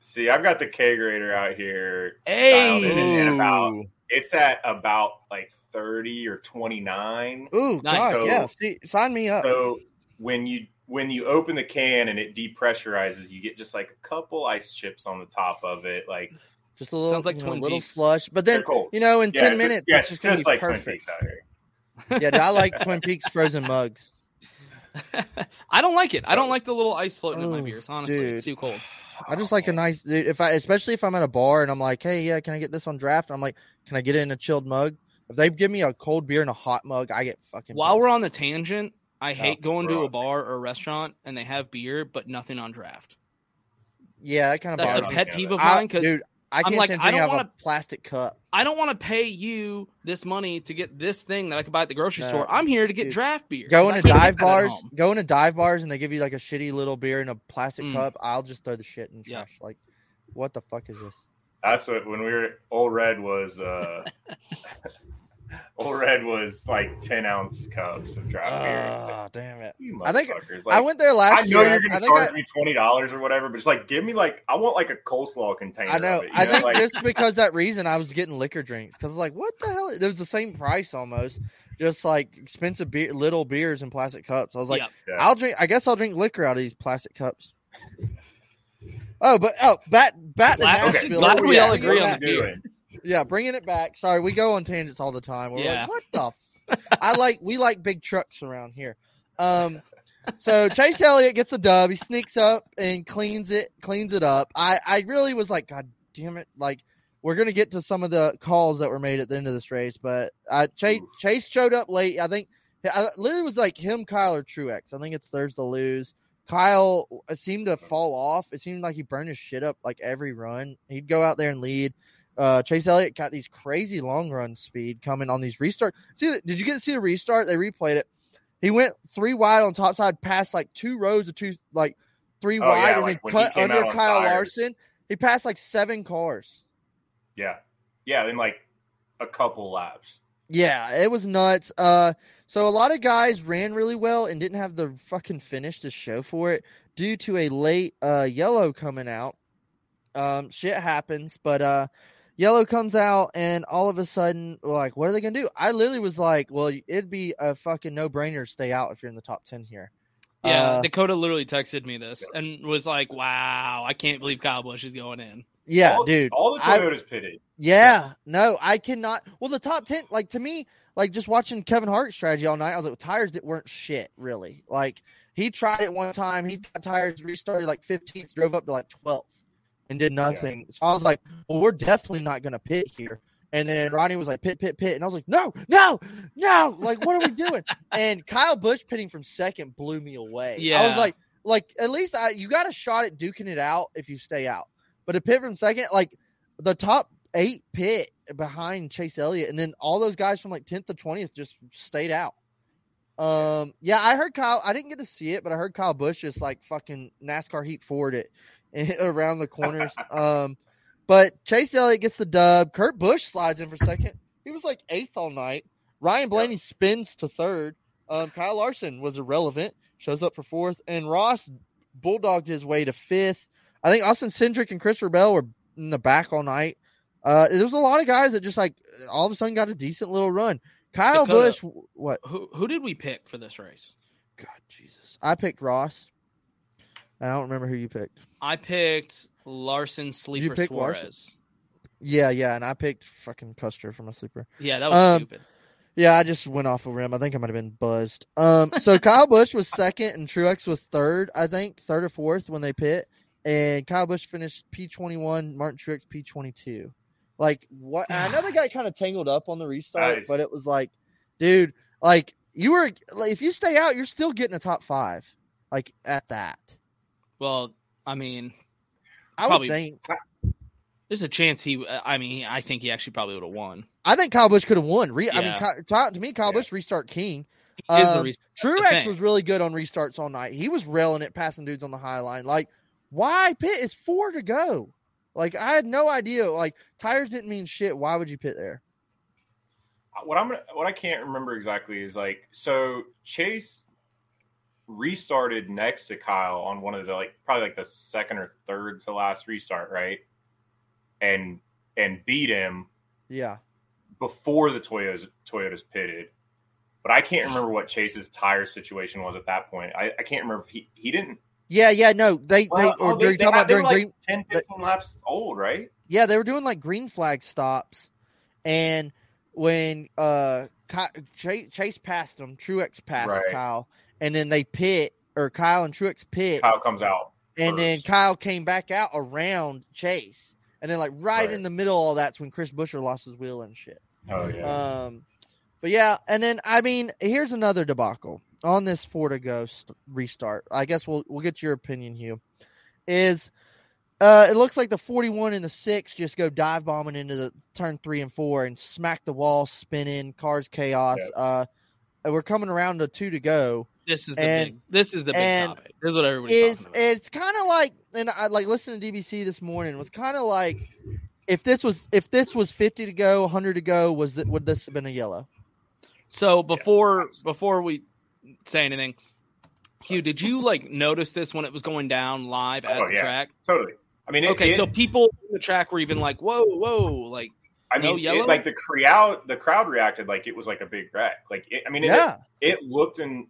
See, I've got the kegerator out here. Hey! dialed about it's at about like thirty or twenty nine. Ooh Nice. God, So- yeah. See, sign me up. So when you when you open the can and it depressurizes, you get just like a couple ice chips on the top of it. Like Just a little, Sounds like you know, Twin little slush. But then, cold. you know, in Yeah, ten it's minutes, just, yeah, it's just gonna just be like Twin perfect. Peaks out here. [LAUGHS] yeah, I like Twin [LAUGHS] Peaks frozen mugs. [LAUGHS] I don't like it. I don't like the little ice floating in my Oh, beers. Honestly, it's too cold. I just like a nice, if I, especially if I'm at a bar and I'm like, hey, yeah, can I get this on draft? And I'm like, can I get it in a chilled mug? If they give me a cold beer in a hot mug, I get fucking. While pissed. we're on the tangent, I Oh, hate going to a bar or a restaurant and they have beer but nothing on draft. Yeah, that kind of That's a pet peeve of mine because dude, I I'm can't like, I don't want a plastic cup. I don't want to pay you this money to get this thing that I could buy at the grocery No, store. I'm here to get dude. draft beer. Going I to dive bars, home. going to dive bars, and they give you like a shitty little beer in a plastic Mm. cup. I'll just throw the shit in the Yeah. trash. Like, what the fuck is this? That's what when we were Ole Red was uh [LAUGHS] Ole Red was like ten ounce cups of draft beer. It's like, Ah, damn it! you I think motherfuckers. I Like, went there last I know year. you're I gonna think charge I, me twenty dollars or whatever, but just like give me like I want like a coleslaw container. I know. Of it, you I think like, just because that reason, I was getting liquor drinks because like, what the hell? It was the same price almost, just like expensive beer, little beers in plastic cups. I was like, Yeah. I'll drink. I guess I'll drink liquor out of these plastic cups. Oh, but oh, bat bat to Glad- okay, Nashville. glad what we all agree on are the beer. Doing? Yeah, bringing it back. Sorry, we go on tangents all the time. We're Yeah. like, what the? F-? I like we like big trucks around here. Um, so Chase Elliott gets a dub. He sneaks up and cleans it, cleans it up. I I really was like, God damn it! Like we're gonna get to some of the calls that were made at the end of this race, but uh, Chase Chase showed up late. I think I literally was like him, Kyle, or Truex. I think it's theirs to lose. Kyle seemed to fall off. It seemed like he burned his shit up like every run. He'd go out there and lead. Uh, Chase Elliott got these crazy long run speed coming on these restart. See, did you get to see the restart? They replayed it. He went three wide on top side, past like two rows of two, like three Oh, wide, yeah, and like then cut under Kyle. Larson. He passed like seven cars. Yeah, yeah, in like a couple laps. Yeah, it was nuts. Uh, so a lot of guys ran really well and didn't have the fucking finish to show for it due to a late uh yellow coming out. Um, shit happens, but uh, yellow comes out and all of a sudden, like, what are they gonna do? I literally was like, well, it'd be a fucking no brainer to stay out if you're in the top ten here. Yeah, Uh, Dakota literally texted me this and was like, "Wow, I can't believe Kyle Busch is going in." yeah, all, dude. All the I- Toyotas pitted. Yeah, no, I cannot. Well, the top ten, like to me, like just watching Kevin Harvick's strategy all night, I was like, tires that weren't shit, really. Like he tried it one time, he got tires restarted like 15th, drove up to like 12th, and did nothing. So I was like, well, we're definitely not gonna pit here. And then Ronnie was like, pit, pit, pit, and I was like, no, no, no, like what are we doing? [LAUGHS] and Kyle Busch pitting from second blew me away. Yeah. I was like, like at least I, you got a shot at duking it out if you stay out. But a pit from second, like the top eight pit behind Chase Elliott, and then all those guys from like tenth to twentieth just stayed out. Um, yeah, I heard Kyle. I didn't get to see it, but I heard Kyle Busch just like fucking NASCAR heat forward it [LAUGHS] around the corners. um, but Chase Elliott gets the dub. Kurt Busch slides in for second. He was like eighth all night. Ryan Blaney spins to third. Um, Kyle Larson was irrelevant, shows up for fourth, and Ross bulldogged his way to fifth. I think Austin Cindric and Christopher Bell were in the back all night. Uh, there was a lot of guys that just like all of a sudden got a decent little run. Kyle Dakota. Busch, what? Who who did we pick for this race? God, Jesus! I picked Ross. I don't remember who you picked. I picked Larson Sleeper pick Suarez. Larson? Yeah, yeah, and I picked fucking Custer for my sleeper. Yeah, that was Um, stupid. Yeah, I just went off a rim. I think I might have been buzzed. Um, so [LAUGHS] Kyle Busch was second and Truex was third, I think, third or fourth when they pit. And Kyle Busch finished P twenty one, Martin Truex P twenty two. Like what? and I know they [SIGHS] got kind of tangled up on the restart, Nice. but it was like, dude, like you were like if you stay out, you're still getting a top five, like at that. Well, I mean, I Probably- would think. there's a chance he. I mean, I think he actually probably would have won. I think Kyle Busch could have won. Re- I mean, Yeah. To, to me, Kyle Busch restart king. Is the Um, restart- Truex was really good on restarts all night. He was railing it, passing dudes on the high line. Like, why pit? It's four to go. Like, I had no idea. Like, tires didn't mean shit. Why would you pit there? what I'm what I can't remember exactly is like so Chase restarted next to Kyle on one of the like probably like the second or third to last restart, right? And and beat him Yeah. before the Toyotas Toyotas pitted. But I can't remember what Chase's tire situation was at that point. I, I can't remember if he, he didn't Yeah, yeah, no. They, they, well, or oh, they, talking they, about during like green. 10, 15 laps old, right? Yeah, they were doing like green flag stops, and when uh Chase, Chase passed them, Truex passed Right. Kyle, and then they pit or Kyle and Truex pit, Kyle comes out. and then. Kyle came back out around Chase, and then like right, Right. in the middle of all that's when Chris Buescher lost his wheel and shit. Oh yeah. Um, but yeah, and then I mean, here's another debacle. on this four to go restart. I guess we'll we'll get your opinion, Hugh. Is uh, it looks like the 41 and the six just go dive bombing into the turn three and four and smack the wall, spinning, cars chaos. Yep. Uh, we're coming around to two to go. This is the And- big. This is the big and topic. This is what everybody's Is talking about. it's kind of like, and I like listening to DBC this morning. Was kind of like if this was if this was 50 to go, 100 to go, was it would this have been a yellow? So before before we say anything, Hugh, did you like notice this when it was going down live at Oh, the yeah. track? Totally. I mean, it, okay, it- so people in the track were even like, "Whoa, whoa!" Like, I no mean, yellow. it, like the crowd, the crowd reacted like it was like a big wreck. Like, it, I mean, it, Yeah. it looked and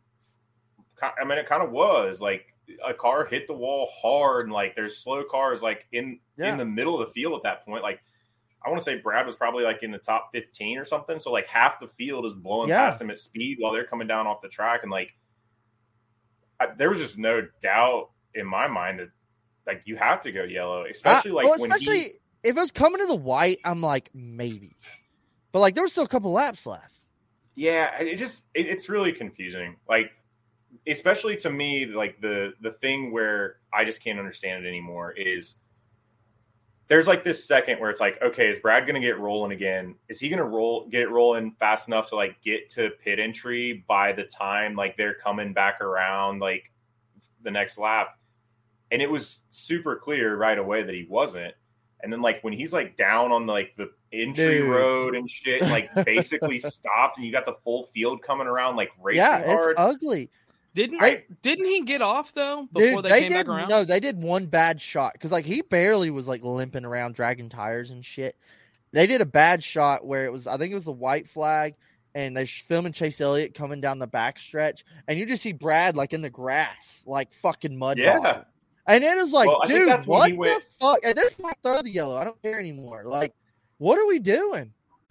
I mean, it kind of was like a car hit the wall hard, and like there's slow cars like in Yeah. in the middle of the field at that point. Like, I want to say Brad was probably like in the top 15 or something. So like half the field is blowing Yeah. past him at speed while they're coming down off the track, and like I, there was just no doubt in my mind that like you have to go yellow, especially I- like well, when especially he, if it was coming to the white, I'm like maybe, but like there was still a couple laps left. Yeah, it just it, it's really confusing. Like, especially to me, like the the thing where I just can't understand it anymore is there's like this second where it's like, okay, is Brad going to get rolling again? Is he going to roll get it rolling fast enough to like get to pit entry by the time like they're coming back around like the next lap? And it was super clear right away that he wasn't. And then like when he's like down on like the entry Dude. road and shit, like basically [LAUGHS] stopped, and you got the full field coming around like racing yeah, hard. it's ugly. Didn't I- didn't he get off though before Dude, they, they, came did back around? no, they did one bad shot because like he barely was like limping around, dragging tires and shit. They did a bad shot where it was, I think it was the white flag, and they're filming Chase Elliott coming down the back stretch, and you just see Brad like in the grass, like fucking mud. Yeah. bogging. and it is like, Well, dude, what he went- the fuck? At this point, throw the yellow. I don't care anymore. Like, what are we doing?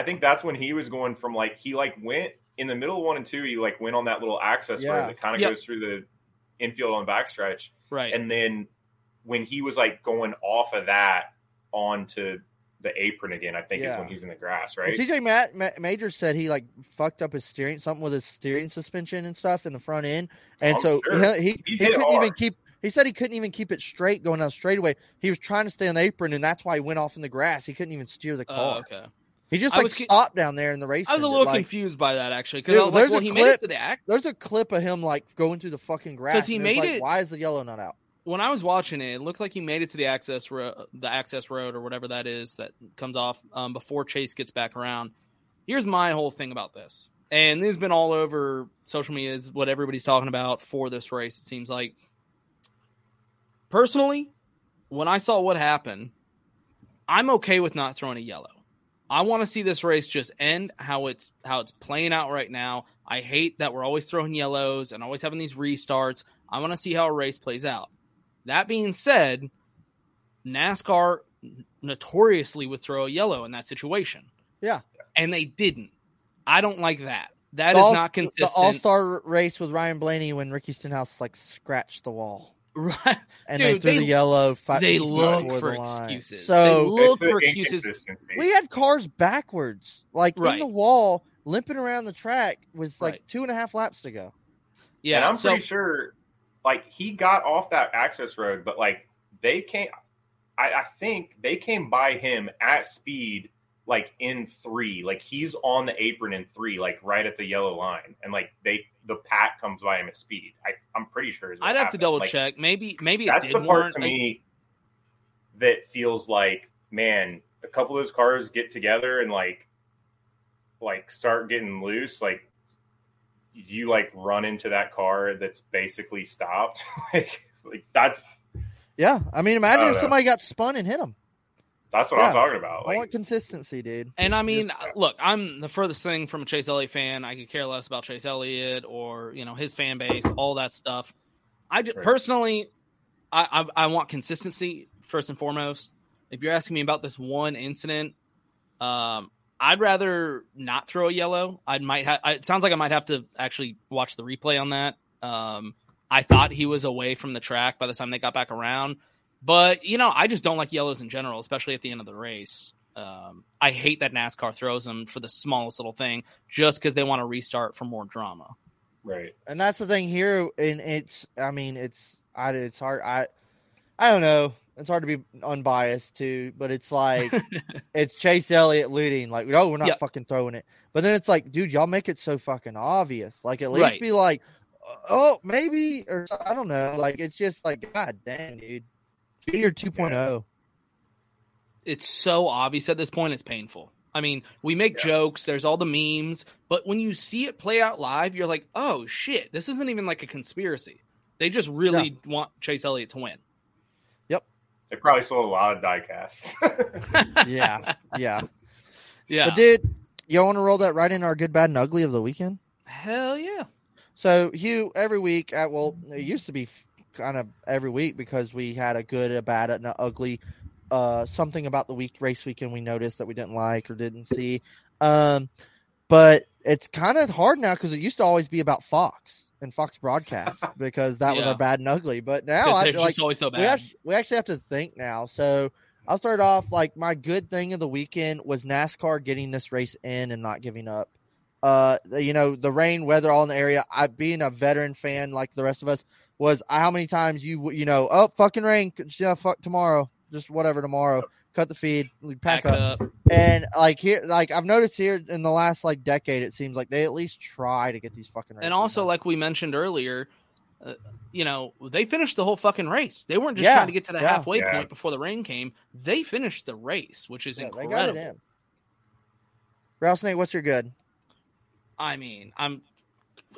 I think that's when he was going from like he like went in the middle of one and two. He like went on that little access Yeah. road that kind of Yep. goes through the infield on backstretch, Right. and then when he was like going off of that onto the apron again, I think is when he's in the grass, right? TJ Matt, Ma- Major said he like fucked up his steering, something with his steering suspension and stuff in the front end, and I'm so sure. he he, He he couldn't even keep. He said he couldn't even keep it straight going down straightaway. He was trying to stay on the apron, and that's why he went off in the grass. He couldn't even steer the Oh, car. okay. He just like stopped down there in the race. I was a little like- confused by that actually because I was like, there's well, a he clip. made it to the act. There's a clip of him like going through the fucking grass 'Cause he it made like, it- Why is the yellow not out? when I was watching it, it looked like he made it to the access ro- the access road or whatever that is that comes off um, before Chase gets back around. Here's my whole thing about this, and this has been all over social media. Is what everybody's talking about for this race. It seems like, personally, when I saw what happened, I'm okay with not throwing a yellow. I want to see this race just end how it's how it's playing out right now. I hate that we're always throwing yellows and always having these restarts. I want to see how a race plays out. That being said, NASCAR notoriously would throw a yellow in that situation, Yeah, and they didn't. I don't like that. That The is All- not consistent. The All Star race with Ryan Blaney when Ricky Stenhouse like scratched the wall. Right. And they threw they- the yellow. Fi- they feet look before for the line. excuses. So They look for excuses. we had cars backwards, like Right. in the wall, limping around the track. Was like Right. two and a half laps to go. Yeah, and I'm so pretty sure, like he got off that access road, but like they came. I, I think they came by him at speed, like in three, like he's on the apron in three, like right at the yellow line, and like they the pack comes by him at speed. I I'm pretty sure. is I'd have to double Like, check. Maybe maybe it That's did the part warrant, to like- me that feels like man, a couple of those cars get together and like like start getting loose, like you like run into that car that's basically stopped. [LAUGHS] like, like that's Yeah, I mean, imagine I if know. somebody got spun and hit him. That's what Yeah. I'm talking about. I want consistency, dude. And I mean, look, I'm the furthest thing from a Chase Elliott fan. I could care less about Chase Elliott or you know his fan base, all that stuff. I just, Right. personally, I, I I want consistency first and foremost. If you're asking me about this one incident, um, I'd rather not throw a yellow. I might. have. it sounds like I might have to actually watch the replay on that. Um, I thought he was away from the track by the time they got back around, but you know, I just don't like yellows in general, especially at the end of the race. Um, I hate that NASCAR throws them for the smallest little thing just because they want to restart for more drama. right. And that's the thing here, and it's. I mean, it's. I. It's hard. I. I don't know. It's hard to be unbiased too, but it's like [LAUGHS] it's Chase Elliott looting. Like, no, we're not Yeah. fucking throwing it. But then it's like, dude, y'all make it so fucking obvious. Like, at least Right. be like, oh, maybe, or I don't know. Like, it's just like, god damn, dude, be your 2.0. It's so obvious at this point; it's painful. I mean, we make jokes. There's all the memes, but when you see it play out live, you're like, "Oh shit! This isn't even like a conspiracy. They just really want Chase Elliott to win." Yep. They probably sold a lot of die casts. [LAUGHS] yeah, yeah, Yeah. But dude, y'all want to roll that right in our good, bad, and ugly of the weekend? Hell yeah. So Hugh, every week, at, well, it used to be kind of every week because we had a good, a bad, and an ugly. Uh, something about the week race weekend we noticed that we didn't like or didn't see. Um, but it's kind of hard now because it used to always be about Fox and Fox broadcast [LAUGHS] because that was our bad and ugly. But now I like always so we actually, we actually have to think now. So I'll start off like my good thing of the weekend was NASCAR getting this race in and not giving up. Uh, you know, the rain, weather, all in the area. I being a veteran fan like the rest of us was how many times you you know oh fucking rain yeah fuck tomorrow just whatever tomorrow cut the feed pack, Back up. up. and like here like I've noticed here in the last like decade it seems like they at least try to get these fucking And also, like we mentioned earlier, uh, you know, they finished the whole fucking race. They weren't just Yeah, trying to get to the yeah. halfway Yeah. point before the rain came. They finished the race, which is Yeah, they incredible. got it in. Rattlesnake, what's your good? I mean, I'm.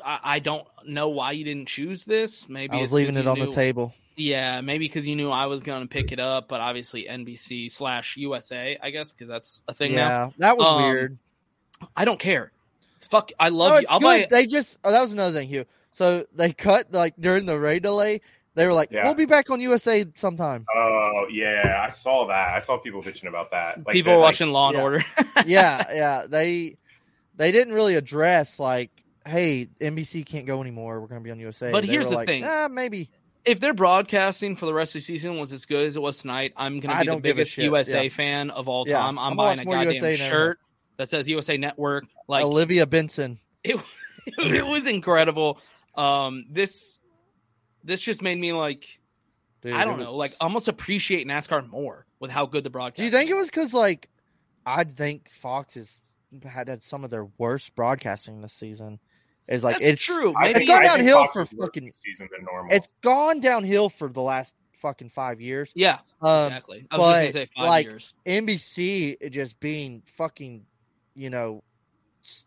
I, I don't know why you didn't choose this. Maybe I was it's 'cause leaving it you on the table. Yeah, maybe because you knew I was going to pick it up, but obviously NBC slash USA, I guess, because that's a thing now. Yeah, that was Um, weird. I don't care. Fuck, I love no, you. I'll good. buy it. They just oh, that was another thing, Hugh. So they cut like during the rain delay. They were like, Yeah. "We'll be back on USA sometime." Oh yeah, I saw that. I saw people bitching about that. Like, People the- were like, watching Law and yeah. Order. yeah, [LAUGHS] yeah. They they didn't really address like, "Hey, NBC can't go anymore. We're going to be on USA." But They here's the like, thing. Ah, maybe. if their broadcasting for the rest of the season was as good as it was tonight, I'm going to be the don't give a biggest USA yeah. fan of all Yeah, time. I'm I'm buying a goddamn USA shirt that says USA Network. Like Olivia Benson. it, [LAUGHS] it was incredible. Um, this this just made me like Dude, I don't know, like almost appreciate NASCAR more with how good the broadcast. Do you think it was because like I think Fox has had, had some of their worst broadcasting this season? Is like That's it's true. Maybe it's gone downhill for fucking. season than normal. It's gone downhill for the last fucking five years. yeah, Um, exactly. I was just but, gonna say five like, years. NBC just being fucking, you know,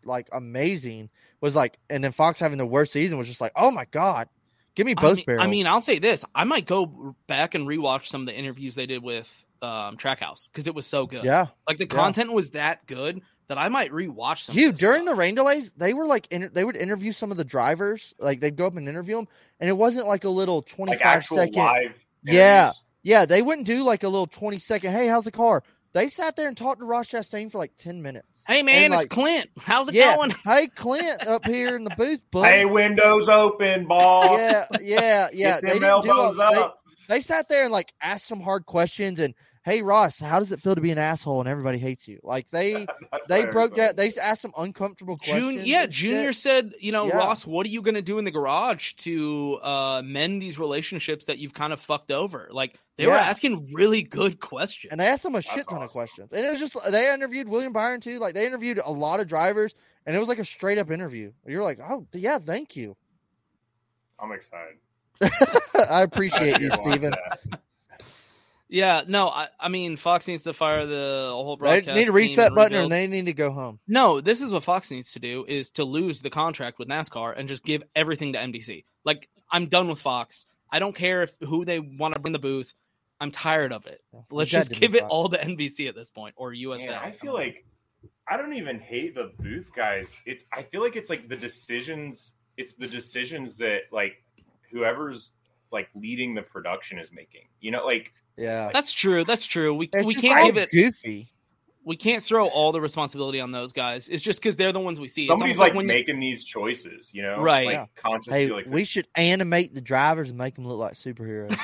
like amazing was like, and then Fox having the worst season was just like, oh my god, give me both I mean, barrels. I mean, I'll say this: I might go back and rewatch some of the interviews they did with um, Trackhouse because it was so good. yeah, like the yeah. content was that good that I might rewatch some. you during stuff. the rain delays, they were like, inter- they would interview some of the drivers, like they'd go up and interview them, and it wasn't like a little twenty like second. live. Yeah, yeah, they wouldn't do like a little twenty second. Hey, how's the car? They sat there and talked to Ross Chastain for like ten minutes. Hey man, And, it's Clint. How's it yeah, going? [LAUGHS] hey Clint up here in the booth, [LAUGHS] bud. Hey, windows open, boss. yeah, yeah, [LAUGHS] yeah. Get They them didn't do all, elbows they, up. they sat there and like asked some hard questions and "Hey Ross, how does it feel to be an asshole and everybody hates you?" Like they [LAUGHS] they broke so- down. They asked some uncomfortable questions. June, yeah, Junior shit. said, you know, Yeah. Ross, what are you going to do in the garage to uh, mend these relationships that you've kind of fucked over? Like they were asking really good questions. and they asked them a That's shit ton of questions. And it was just they interviewed William Byron too. Like they interviewed a lot of drivers, and it was like a straight up interview. You're like, oh yeah, thank you. I'm excited. [LAUGHS] I appreciate you, Watch Steven. that. Yeah, no, I, I mean, Fox needs to fire the whole They broadcast. need a reset and button, or rebuild. they need to go home. No, this is what Fox needs to do: is to lose the contract with NASCAR and just give everything to NBC. Like, I'm done with Fox. I don't care if who they want to bring the booth. I'm tired of it. Let's just give it Fox. all to NBC at this point or USA. Man, I feel like I don't even hate the booth guys. It's I feel like it's like the decisions. It's the decisions that like whoever's like leading the production is making. You know, like Yeah, That's true. That's true. We It's we just can't give it. goofy. We can't throw all the responsibility on those guys. It's just because they're the ones we see. It's somebody's almost like, when you- making these choices. You know, Right. Like Yeah. conscious. Hey, like we should animate the drivers and make them look like superheroes. [LAUGHS]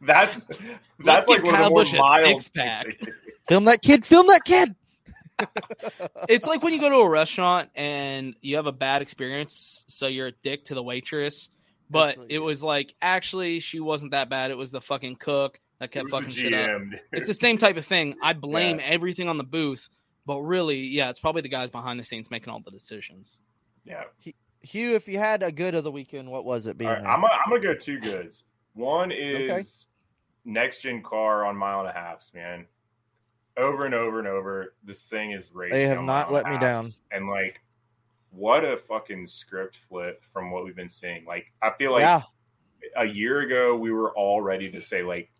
that's Let's that's get like one of Kyle the more Busch a mild six-pack. film that kid. Film that kid. [LAUGHS] it's like when you go to a restaurant and you have a bad experience, so you're a dick to the waitress. But Absolutely. it was like actually she wasn't that bad. It was the fucking cook that kept Who's the fucking shit up. Dude? It's the same type of thing. I blame Yeah. everything on the booth, but really, yeah, it's probably the guys behind the scenes making all the decisions. yeah. Hugh, if you had a good of the weekend, what was it? Being All right, there? I'm gonna, I'm gonna go two goods. One is Okay. next gen car on mile and a halfs, man. Over and over and over, this thing is racing. They have on not mile let and me halves. And like, what a fucking script flip from what we've been seeing. Like, I feel like yeah, a year ago we were all ready to say like,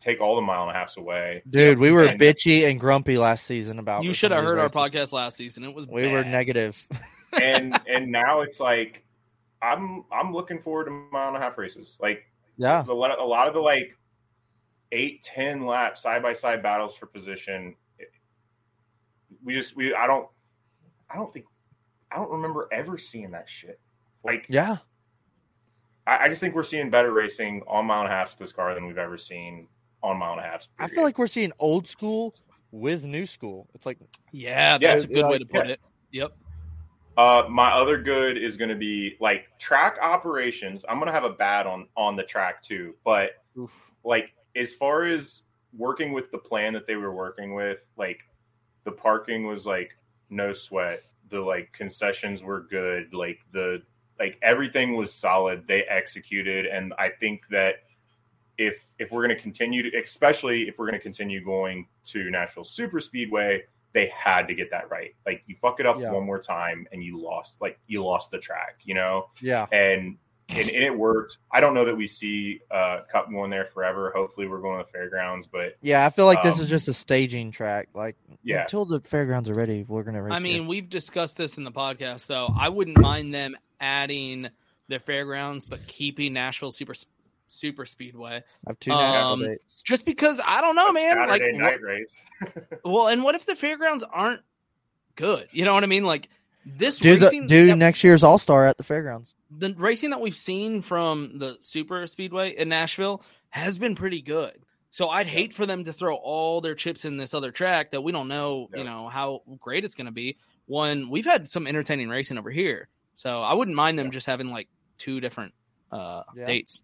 take all the mile and a halfs away. dude, we were And- bitchy and grumpy last season about. You should have heard our podcast last season. It was We were bad. negative. [LAUGHS] and [LAUGHS] and now it's like, I'm I'm looking forward to mile and a half races. Like, Yeah, a lot, a lot of the like eight, ten lap side by side battles for position. We just we I don't I don't think I don't remember ever seeing that shit. Like yeah. I, I just think we're seeing better racing on mile and a half with this car than we've ever seen on mile and a half. I feel like we're seeing old school with new school. It's like Yeah, Yeah, that's a good way like- to put yeah. it. Yep. Uh, my other good is going to be like track operations. I'm going to have a bad on on the track too, but Oof. like as far as working with the plan that they were working with, like the parking was like no sweat. The like concessions were good. Like the like everything was solid. They executed, and I think that if if we're going to continue to, especially if we're going to continue going to Nashville Super Speedway, they had to get that right. Like you fuck it up Yeah. one more time, and you lost. Like you lost the track, you know yeah, and and, and it worked. I don't know that we see uh, Cup going there forever. Hopefully, we're going to the fairgrounds, but yeah. I feel like this Um, is just a staging track. Like Yeah. until the fairgrounds are ready, we're gonna race. I mean, here. we've discussed this in the podcast, though. I wouldn't mind them adding the fairgrounds, but keeping Nashville Super Super Speedway. I have two national um. Just because I don't know, man. Saturday wh- night race. [LAUGHS] well, and what if the fairgrounds aren't good? You know what I mean? Like this Do the do that- next year's All Star at the fairgrounds. the racing that we've seen from the Super Speedway in Nashville has been pretty good. So I'd hate for them to throw all their chips in this other track that we don't know, you know, how great it's going to be. One, we've had some entertaining racing over here, so I wouldn't mind them just having like two different uh Yeah. dates.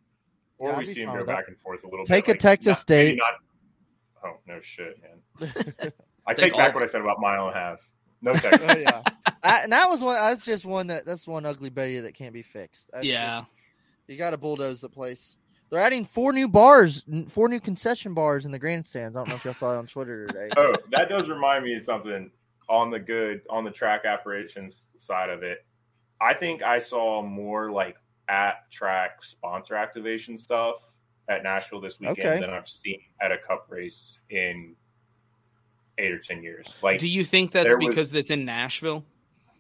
or Yeah, we see them fine go with that. back and forth a little bit. Take bit. a Texas not- maybe date. Not, oh no shit, man! [LAUGHS] I Take take back all- what I said about mile and a half. No [LAUGHS] Texas. Oh yeah, I, and that was one. That's just one that that's one ugly Betty that can't be fixed. That's yeah, just- you got to bulldoze the place. They're adding four new bars, four new concession bars in the grandstands. I don't know if y'all saw it on Twitter today. [LAUGHS] oh, that does remind me of something on the good on the track operations side of it. I think I saw more like at track sponsor activation stuff at Nashville this weekend Okay. than I've seen at a cup race in eight or ten years. Like do you think that's there was- because it's in Nashville?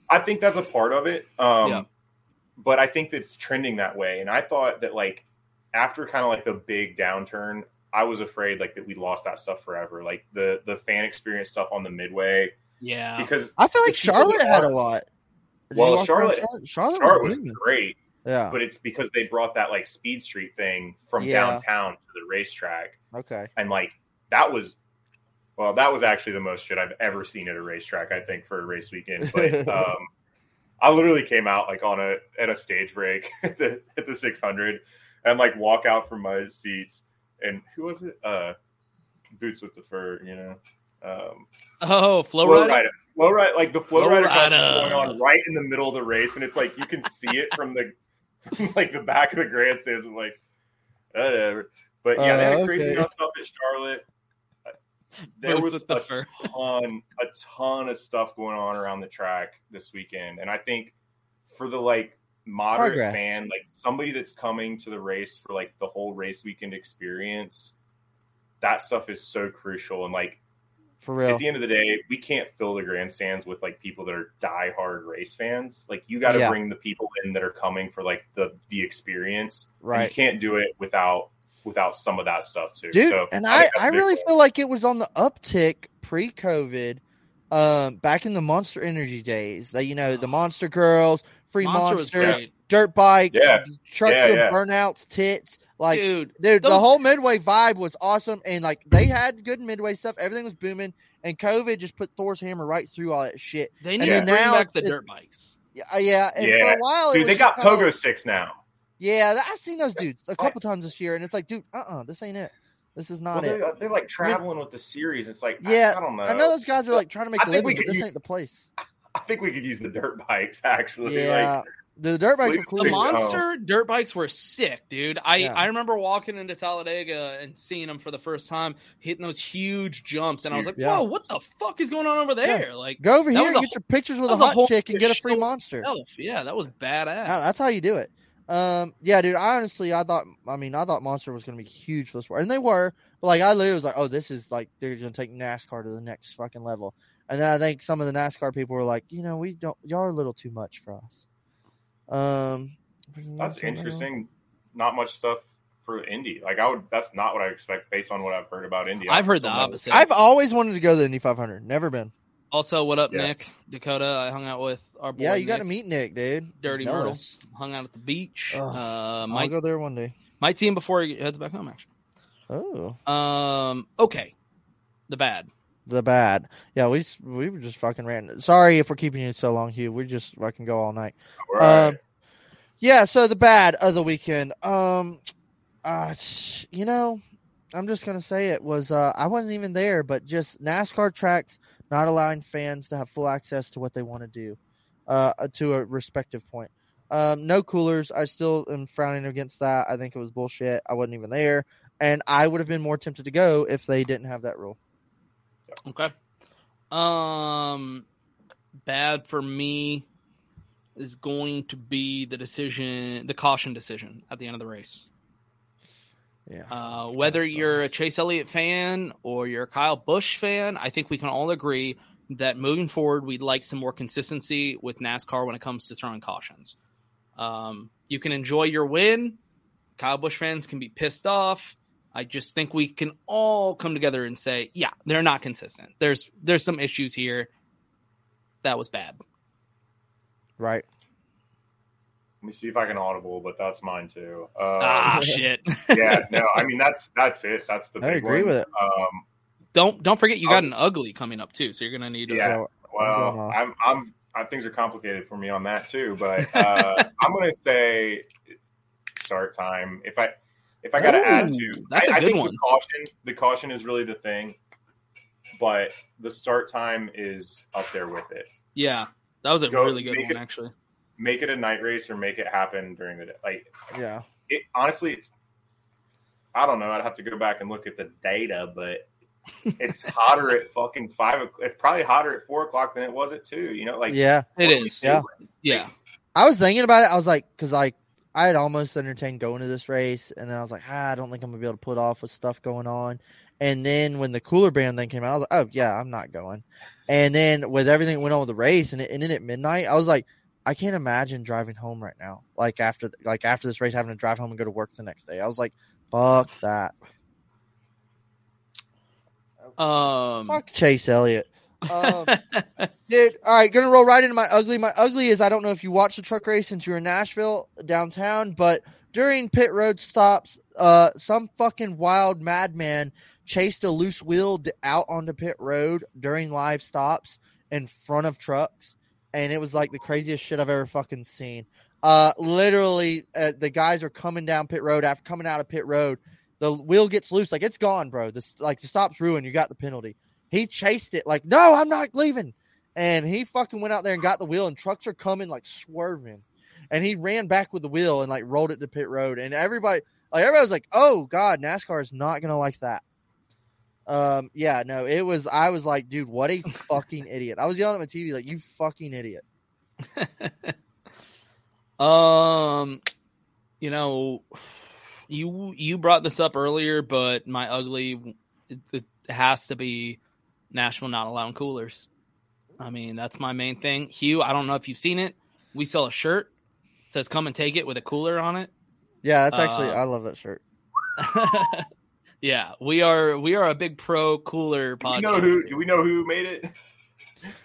I think that's a part of it. Um, Yeah. But I think that's trending that way. And I thought that like after kind of like the big downturn, I was afraid like that we lost that stuff forever. Like the the fan experience stuff on the midway Yeah, because I feel like Charlotte had a lot. Did Well, Charlotte- Charlotte, Charlotte, Charlotte was was great. Yeah. but it's because they brought that like Speed Street thing from Yeah. downtown to the racetrack, Okay. and like that was. Well, that was actually the most shit I've ever seen at a racetrack. I think for a race weekend, but [LAUGHS] um, I literally came out like on a at a stage break [LAUGHS] at the at the 600, and like walk out from my seats. And who was it? Uh, boots with the fur, you know. Um, Oh, flow, Flo Rida. rider, Flo Rida, like the flow, Flo Rida class rider. going on right in the middle of the race, and it's like you can see it from the [LAUGHS] from like the back of the grandstands. I'm like, whatever. But yeah, they had Uh, crazy okay. stuff at Charlotte. There Boots was the a fur. ton, a ton of stuff going on around the track this weekend, and I think for the like moderate Progress. fan, like somebody that's coming to the race for like the whole race weekend experience, that stuff is so crucial. And like For real. at the end of the day, we can't fill the grandstands with like people that are diehard race fans. Like you got to Yeah. bring the people in that are coming for like the the experience. And Right. you can't do it without without some of that stuff too. dude. So, and think I, that's I a big really one. feel like it was on the uptick pre-COVID, um, back in the Monster Energy days. That you know, the [SIGHS] Monster Girls, free Monster monsters, dirt bikes, Yeah. trucks Yeah, with yeah. burnouts, tits. Like, Dude, dude, the whole Midway vibe was awesome, and like they had good Midway stuff. Everything was booming, and COVID just put Thor's hammer right through all that shit. They need then to bring now back the dirt bikes. Yeah, yeah, and for a while, dude, they got pogo like- sticks now. Yeah, I've seen those dudes a couple times this year, and it's like, dude, uh, uh this ain't it. This is Well, not it. they're, they're like traveling with the series. It's like Yeah, I, don't know. I know those guys are like trying to make I a think we living, but could this use- ain't the place. [LAUGHS] I think we could use the dirt bikes actually. Yeah, Like, the dirt bikes leave are the cool. The sticks at home. monster dirt bikes were sick, dude. I, Yeah. I remember walking into Talladega and seeing them for the first time, hitting those huge jumps, and I was like, Yeah. "Whoa, what the fuck is going on over there?" Like, Go over here and a get your pictures with a was a hot chick and get a free monster. itself. Yeah, that was badass. Yeah, that's how you do it. Um, yeah, dude. I honestly, I thought, I mean, I thought Monster was going to be huge for the sport, and they were. But like, I literally was like, oh, this is like they're going to take NASCAR to the next fucking level. And then I think some of the NASCAR people were like, you know, we don't, y'all are a little too much for us. Um, That's interesting. Not much stuff for Indy. Like I would. That's not what I expect based on what I've heard about Indy. I've heard the opposite. I've always wanted to go to the Indy 500. Never been. Also, what up, Yeah. Nick Dakota? I hung out with our boy. Yeah, you got to meet Nick, dude. Dirty Jealous. Myrtle. Hung out at the beach. Ugh, uh, I'll go there one day. might see him before he heads back home. Actually. Oh, Um. Okay. The bad. the bad. Yeah, we we were just fucking random. Sorry if we're keeping you so long, Hugh. We just fucking go all night. Right. Um, yeah, so the bad of the weekend. Um, uh, you know, I'm just gonna say it was. Uh, I wasn't even there, but just NASCAR tracks not allowing fans to have full access to what they want to do, uh, to a respective point. Um, no coolers. I still am frowning against that. I think it was bullshit. I wasn't even there, and I would have been more tempted to go if they didn't have that rule. Okay. Um, bad for me is going to be the decision, the caution decision at the end of the race. Yeah. Uh, whether you're a Chase Elliott fan or you're a Kyle Busch fan, I think we can all agree that moving forward, we'd like some more consistency with NASCAR when it comes to throwing cautions. Um, you can enjoy your win. Kyle Busch fans can be pissed off. I just think we can all come together and say, yeah, they're not consistent. There's there's some issues here. That was bad. Right. Let me see if I can audible, but that's mine too. Um, ah, [LAUGHS] shit. [LAUGHS] yeah, no, I mean that's that's it. That's the. I agree one. with it. Um, don't don't forget you got Oh. an ugly coming up too, so you're gonna need to. yeah. I'm Well. I'm, I'm, I, things are complicated for me on that too, but uh, [LAUGHS] I'm going to say start time. If I, if I got to add to, that's I a I good think one. The caution, the caution is really the thing, but the start time is up there with it. Yeah, that was a Go- really good one it- actually. Make it a night race or make it happen during the day. Like Yeah. it, honestly, it's. I don't know. I'd have to go back and look at the data, but it's [LAUGHS] hotter at fucking five. o'clock. It's probably hotter at four o'clock than it was at two. You know, like Yeah. It what are we is. Yeah. doing? Yeah. I was thinking about it. I was like, because like I had almost entertained going to this race, and then I was like, ah, I don't think I'm gonna be able to put off with stuff going on. And then when the cooler band thing came out, I was like, oh yeah, I'm not going. And then with everything that went on with the race, and it ended at midnight, I was like, I can't imagine driving home right now. Like after like after this race, having to drive home and go to work the next day. I was like, fuck that. Um, Fuck Chase Elliott. Um, [LAUGHS] dude, all right, gonna roll right into my ugly. My ugly is I don't know if you watched the truck race since you were in Nashville downtown, but during pit road stops, uh, some fucking wild madman chased a loose wheel out onto pit road during live stops in front of trucks, and it was like the craziest shit I've ever fucking seen. Uh, literally, uh, the guys are coming down pit road after coming out of pit road. The wheel gets loose, like it's gone, bro. This like the stop's ruined. You got the penalty. He chased it like, no, I'm not leaving. And he fucking went out there and got the wheel, and trucks are coming like swerving. And he ran back with the wheel and like rolled it to pit road. And everybody, like everybody was like, oh god, NASCAR is not gonna like that. Um, yeah, no, it was. I was like, dude, what a fucking idiot. I was yelling at my TV like, you fucking idiot. [LAUGHS] Um, you know, you you brought this up earlier, but my ugly it, it has to be Nashville not allowing coolers. I mean, that's my main thing. Hugh, I don't know if you've seen it. We sell a shirt says "Come and take it" with a cooler on it. Yeah, that's actually Uh, I love that shirt. [LAUGHS] yeah, we are we are a big pro cooler Do we podcast. know who? Do we know who made it?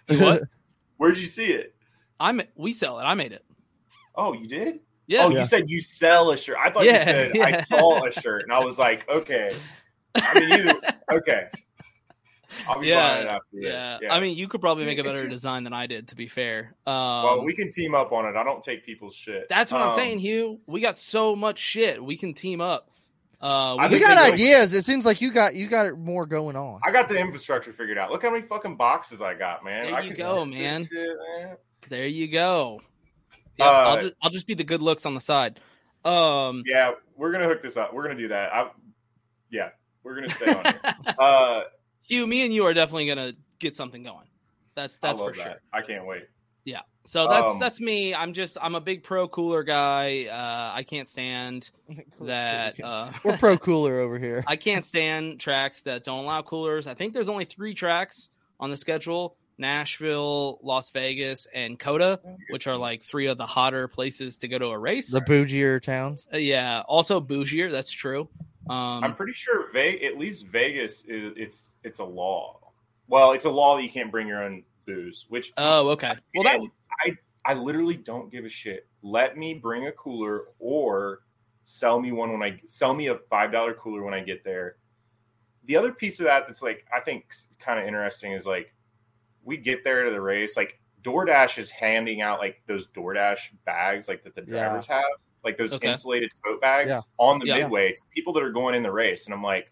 [LAUGHS] What? [LAUGHS] Where'd you see it? I'm we sell it. I made it. Oh, you did? Yeah. Oh, Yeah. you said you sell a shirt. I thought Yeah, you said I saw a shirt, and I was like, okay. I mean, either [LAUGHS] okay. I'll be buying it Yeah, this. yeah, Yeah. I mean, you could probably make a better just- design than I did. To be fair, um, well, we can team up on it. I don't take people's shit. That's what I'm Um, saying, Hugh. We got so much shit. We can team up. Uh, we got ideas. It seems like you got you got it more going on. I got the infrastructure figured out. Look how many fucking boxes I got, man. There I you go, man. shit, man. There you go. Yep, Uh, I'll, just, I'll just be the good looks on the side. Um, Yeah, we're gonna hook this up. We're gonna do that. I, yeah, we're gonna stay on it. [LAUGHS] Uh, Hugh, me and you are definitely gonna get something going. That's that's for that. sure. I can't wait. Yeah. So that's Um, that's me. I'm just I'm a big pro cooler guy. Uh, I can't stand [LAUGHS] that. Uh, We're pro cooler over here. [LAUGHS] I can't stand tracks that don't allow coolers. I think there's only three tracks on the schedule: Nashville, Las Vegas, and COTA, which are like three of the hotter places to go to a race. The bougier towns. Uh, yeah, also bougier. That's true. Um, I'm pretty sure Ve- at least Vegas is it's it's a law. Well, it's a law that you can't bring your own booze. Which oh, okay. Well, that I I literally don't give a shit. Let me bring a cooler or sell me one when I sell me a five dollar cooler when I get there. The other piece of that that's like I think kind of interesting is like we get there to the race like DoorDash is handing out like those DoorDash bags like that the Yeah. drivers have like those Okay. insulated tote bags Yeah. on the Yeah. midway to people that are going in the race and I'm like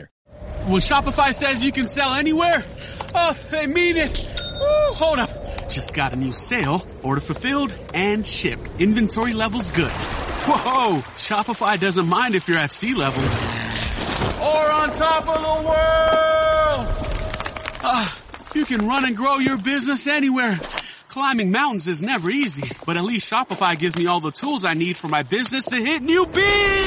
When Shopify says you can sell anywhere, oh, they mean it. Woo, hold up. Just got a new sale. Order fulfilled and shipped. Inventory levels good. Whoa, Shopify doesn't mind if you're at sea level. Or on top of the world. Ah, you can run and grow your business anywhere. Climbing mountains is never easy, but at least Shopify gives me all the tools I need for my business to hit new peaks.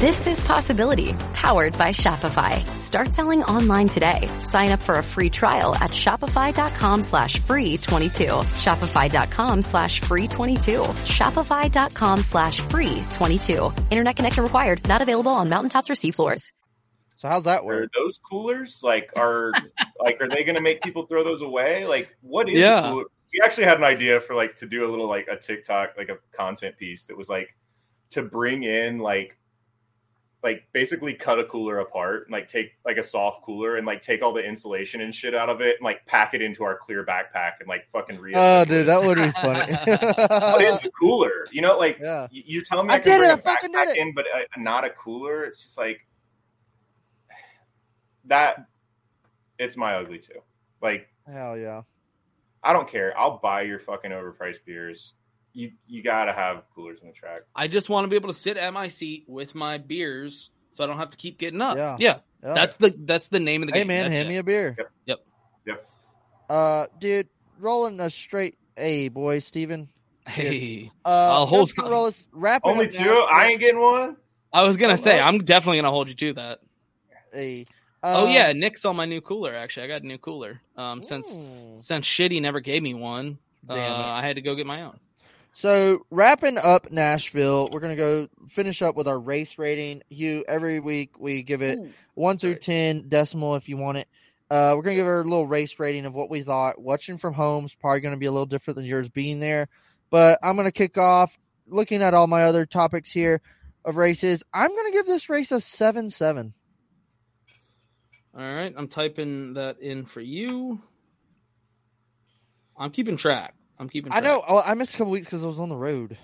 This is Possibility, powered by Shopify. Start selling online today. Sign up for a free trial at shopify.com slash free 22. Shopify.com slash free 22. Shopify.com slash free 22. Internet connection required. Not available on mountaintops or seafloors. So how's that are work? those coolers like are [LAUGHS] like are they going to make people throw those away like what is Yeah. a cooler we actually had an idea for like to do a little like a tiktok like a content piece that was like to bring in like like basically cut a cooler apart and like take like a soft cooler and like take all the insulation and shit out of it and like pack it into our clear backpack and like fucking re Oh, dude, that would be funny. [LAUGHS] what is a cooler you know like Yeah. you, you tell me I i, can did it, bring I a fucking backpack did it. in but uh, not a cooler it's just like that it's my ugly too. Like Hell yeah. I don't care. I'll buy your fucking overpriced beers. You you gotta have coolers in the track. I just want to be able to sit at my seat with my beers, so I don't have to keep getting up. Yeah. Yeah, Yeah. that's the that's the name of the Hey game. Hey man, That's hand it. me a beer. Yep. Yep. Yep. Uh, dude, rolling a straight A, boy, Steven. Hey, [LAUGHS] Uh, I'll hold just gonna roll us- wrap Only two? now. I ain't getting one. I was gonna say Hello? I'm definitely gonna hold you to that. A. oh Uh, yeah, Nick saw my new cooler. Actually, I got a new cooler. Um, since Mm. since Shitty never gave me one, uh, I had to go get my own. So wrapping up Nashville, we're gonna go finish up with our race rating. Hugh, every week we give it one through ten decimal if you want it. Uh, we're gonna give her a little race rating of what we thought. Watching from home is probably gonna be a little different than yours being there, but I'm gonna kick off looking at all my other topics here of races. I'm gonna give this race a seven seven. All right, I'm typing that in for you. I'm keeping track. I'm keeping. I know. Oh, I missed a couple weeks because I was on the road.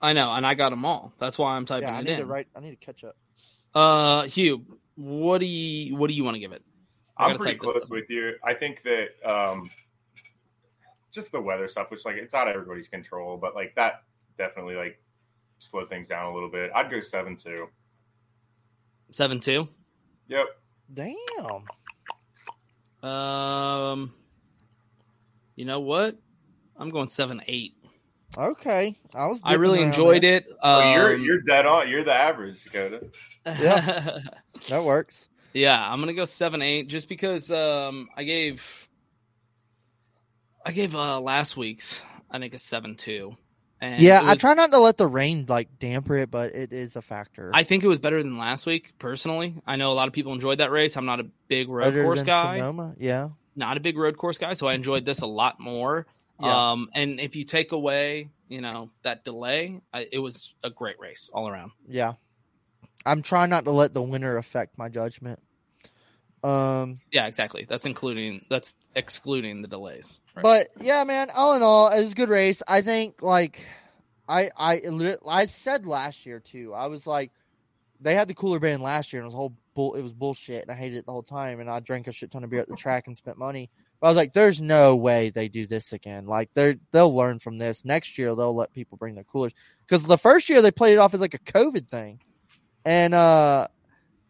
I know, and I got them all. That's why I'm typing Yeah, I it need in. to write. I need to catch up. Uh, Hugh, what do you what do you want to give it? I I'm pretty close with you. I think that um, just the weather stuff, which like it's out of everybody's control, but like that definitely like slowed things down a little bit. I'd go seven two. Seven two. Yep. Damn. Um, you know what? I'm going seven eight. Okay, I was. I really enjoyed there. it. Oh, you're Um, you're dead on. You're the average, Dakota. Yeah. [LAUGHS] That works. Yeah, I'm gonna go seven eight just because um I gave I gave uh last week's I think a seven two. And yeah, it I try not to let the rain like damper it, but it is a factor. I think it was better than last week, personally. I know a lot of people enjoyed that race. I'm not a big road Better course guy. Sonoma, Yeah. Not a big road course guy, so I enjoyed this a lot more. Yeah. Um and if you take away, you know, that delay, I, it was a great race all around. Yeah. I'm trying not to let the winner affect my judgment. Um, Yeah, exactly. That's including that's excluding the delays. Right. but yeah, man. All in all, it was a good race. I think like I I I said last year too. I was like, they had the cooler band last year, and it was whole bull. It was bullshit, and I hated it the whole time. And I drank a shit ton of beer at the track and spent money. I was like, there's no way they do this again. Like they're they'll learn from this. Next year they'll let people bring their coolers because the first year they played it off as like a COVID thing, and uh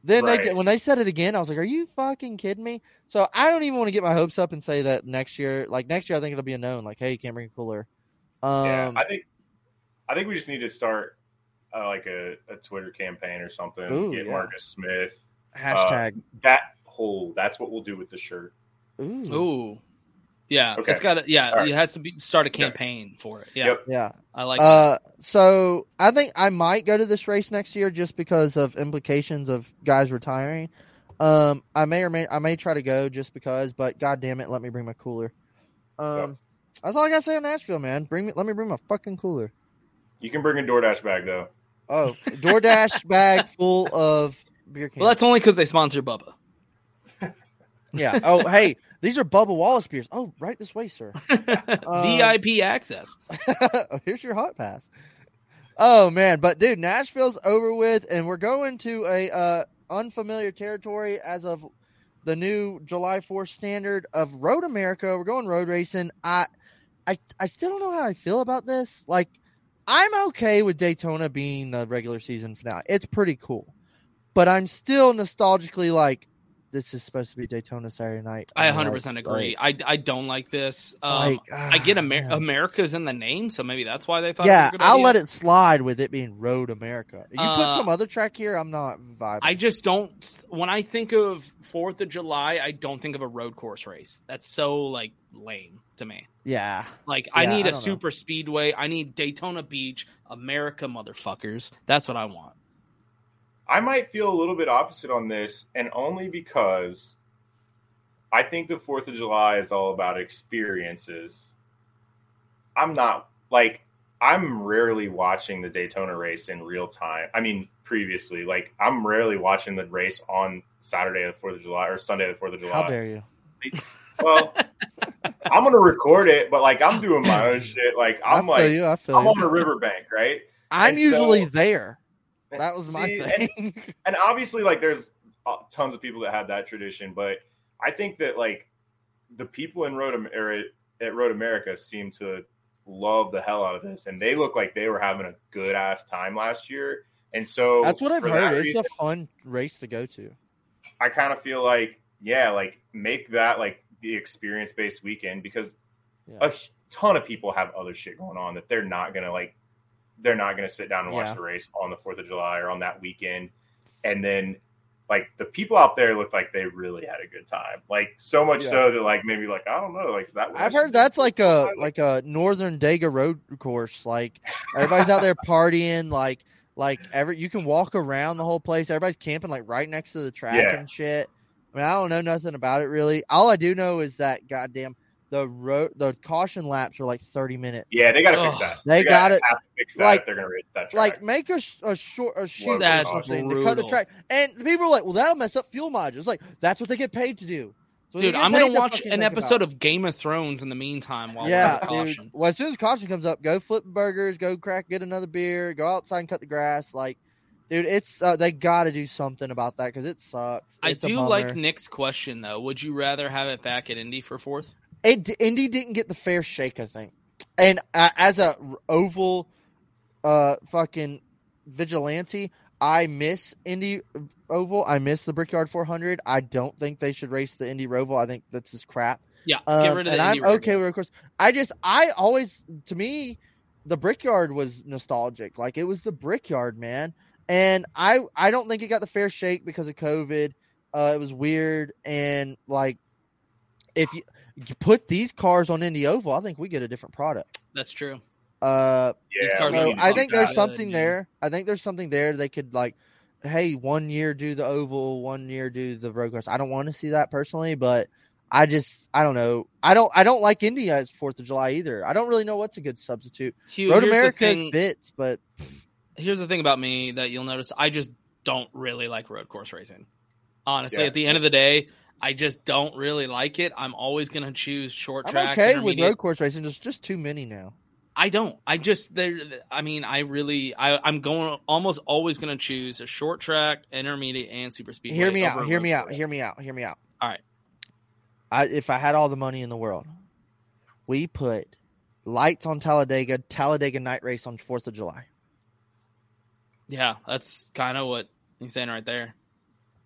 then they Right. did, when they said it again, I was like, "Are you fucking kidding me?" So I don't even want to get my hopes up and say that next year, like next year, I think it'll be a known. Like, hey, you can't bring a cooler. Um, yeah, I think I think we just need to start uh, like a, a Twitter campaign or something. Ooh, get yeah. Marcus Smith. Hashtag. Uh, that whole. That's what we'll do with the shirt. Ooh. Ooh. Yeah, Okay. it's got to yeah, All right. you had to be, start a campaign for it. Yeah. Yep. Yeah. I like that. Uh, so I think I might go to this race next year just because of implications of guys retiring. Um, I may or may I may try to go just because, but god damn it, let me bring my cooler. Um, that's all I gotta say on Nashville, man. Bring me, let me bring my fucking cooler. You can bring a DoorDash bag though. Oh, DoorDash [LAUGHS] bag full of beer cans. Well, that's only because they sponsor Bubba. Yeah. Oh, hey, these are Bubba Wallace beers. Oh, right this way, sir. [LAUGHS] Um, VIP access. [LAUGHS] Here's your hot pass. Oh man, but dude, Nashville's over with, and we're going to a uh, unfamiliar territory as of the new July 4th standard of Road America. We're going road racing. I, I, I still don't know how I feel about this. Like, I'm okay with Daytona being the regular season finale. It's pretty cool, but I'm still nostalgically like, this is supposed to be Daytona Saturday night. I And, 100 like, percent agree. I, I don't like this. Um, Like, I get ah, Amer-. America's in the name, so maybe that's why they thought. yeah, it was a good I'll idea. let it slide with it being Road America. You put Uh, some other track here, I'm not vibing. I just don't. When I think of Fourth of July, I don't think of a road course race. That's so like lame to me. yeah, Like I need I a don't know. super speedway. I need Daytona Beach, America, motherfuckers. That's what I want. I might feel a little bit opposite on this, and only because I think the Fourth of July is all about experiences. I'm not like I'm rarely watching the Daytona race in real time. I mean, previously, like I'm rarely watching the race on Saturday the Fourth of July or Sunday the Fourth of July. how dare you? Well, I'm gonna record it, but like I'm doing my own shit. Like I I'm feel like you, I feel I'm you. on a riverbank, right? I'm And usually so- there. That was my See, thing. And, [LAUGHS] and obviously, like, there's uh, tons of people that have that tradition, but I think that like the people in Road Am- or at Road America seem to love the hell out of this, and they look like they were having a good ass time last year. And so That's what I've heard. It's reason, a fun race to go to. I kind of feel like, yeah, like make that like the experience based weekend because a ton of people have other shit going on that they're not gonna like. They're not gonna sit down and watch Yeah. the race on the Fourth of July or on that weekend, and then like the people out there look like they really had a good time. Like so much Yeah. so that like maybe like I don't know, like that I've heard that's like a like a northern Dega road course. Like everybody's out there [LAUGHS] partying. Like like every you can walk around the whole place. Everybody's camping like right next to the track Yeah. and shit. I mean, I don't know nothing about it really. All I do know is that goddamn the road the caution laps are like thirty minutes. Yeah, they gotta fix that. They, They got gotta have to fix that like if they're gonna race that track. Like make a, sh- a short a chute or That's something to cut the track. And the people are like, well, that'll mess up fuel mileage. It's like that's what they get paid to do. So Dude, I'm gonna to watch an think about episode of Game of Thrones in the meantime while yeah, we're on dude. Well, as soon as caution comes up, go flip burgers, go crack, get another beer, go outside and cut the grass. Like, dude, it's uh, they got to do something about that because it sucks. I It's a do bummer. like Nick's question though. Would you rather have it back at Indy for fourth? It, Indy didn't get the fair shake, I think. And uh, as a oval, uh, fucking vigilante, I miss Indy Oval. I miss the Brickyard 400. I don't think they should race the Indy Roval. I think that's just crap. Yeah, Um, get rid of and I'm Indy Roval. okay with of course. I just, I always, to me, the Brickyard was nostalgic. Like it was the Brickyard, man. And I, I don't think it got the fair shake because of COVID. Uh, it was weird, and like, if you, you put these cars on Indy Oval, I think we get a different product. That's true. Uh, These cars so I think there's something dude. there. I think there's something there. They could like, hey, one year do the oval, one year do the road course. I don't want to see that personally, but I just I don't know. I don't I don't like Indy as Fourth of July either. I don't really know what's a good substitute. Hugh, road here's the America thing- fits, but Here's the thing about me that you'll notice: I just don't really like road course racing. Honestly, Yeah. at the end of the day, I just don't really like it. I'm always going to choose short track. I'm okay with road course racing. There's just too many now. I don't. I just there. I mean, I really. I, I'm going almost always going to choose a short track, intermediate, and super speed. Hear me out. Hear me out. Hear me out. Hear me out. All right. I if I had all the money in the world, we put lights on Talladega, Talladega night race on Fourth of July. Yeah, that's kind of what he's saying right there.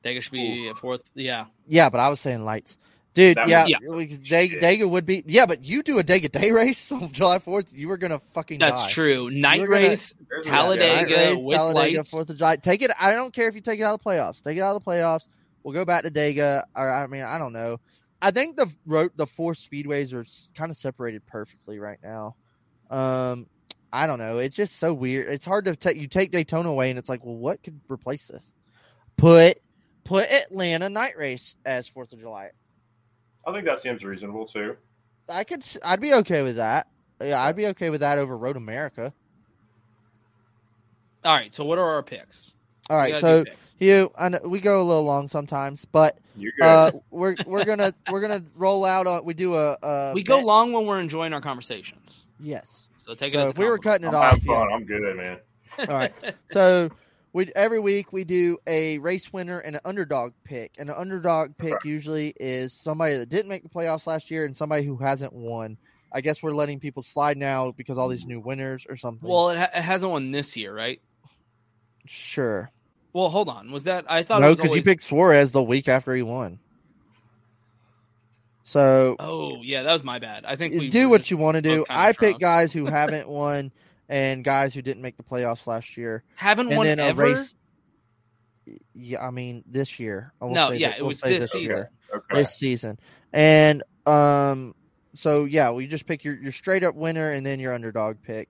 Dega should be at fourth. Yeah. Yeah, but I was saying lights. Dude, That yeah, would- yeah. we- Dega, Dega would be. Yeah, but you do a Dega day [LAUGHS] race on July Fourth, you were gonna fucking. That's die. true. Night were gonna- race, Night Talladega race, with Talladega, lights. Fourth of July. Take it. I don't care if you take it out of the playoffs. Take it out of the playoffs. We'll go back to Dega. Or I mean, I don't know. I think the road, the four speedways are kind of separated perfectly right now. Um, I don't know. It's just so weird. It's hard to take. You take Daytona away, and it's like, well, what could replace this? Put put Atlanta night race as Fourth of July. I think that seems reasonable too. I could. I'd be okay with that. Yeah, I'd be okay with that over Road America. All right. So what are our picks? All We right, gotta so do picks. you, I know we go a little long sometimes, but uh, [LAUGHS] we're we're gonna we're gonna roll out. On, we do a, a we go bet- long when we're enjoying our conversations. Yes. So take it So as a if we were cutting it I'm off, having yeah. I'm good, man. All right. [LAUGHS] So we every week we do a race winner and an underdog pick, and an underdog pick usually is somebody that didn't make the playoffs last year and somebody who hasn't won. I guess we're letting people slide now because all these new winners or something. Well, it, ha- it hasn't won this year, right? sure. Well, hold on. Was that I thought? it No, because always... you picked Suarez the week after he won. So Oh yeah, that was my bad. I think we do what just you want to do. I pick guys who [LAUGHS] haven't won and guys who didn't make the playoffs last year. Haven't and won then a ever? race. Yeah, I mean this year. I will No, say yeah, that- it we'll was say this season. year. Okay. This season, and um, so yeah, we just pick your your straight up winner and then your underdog pick.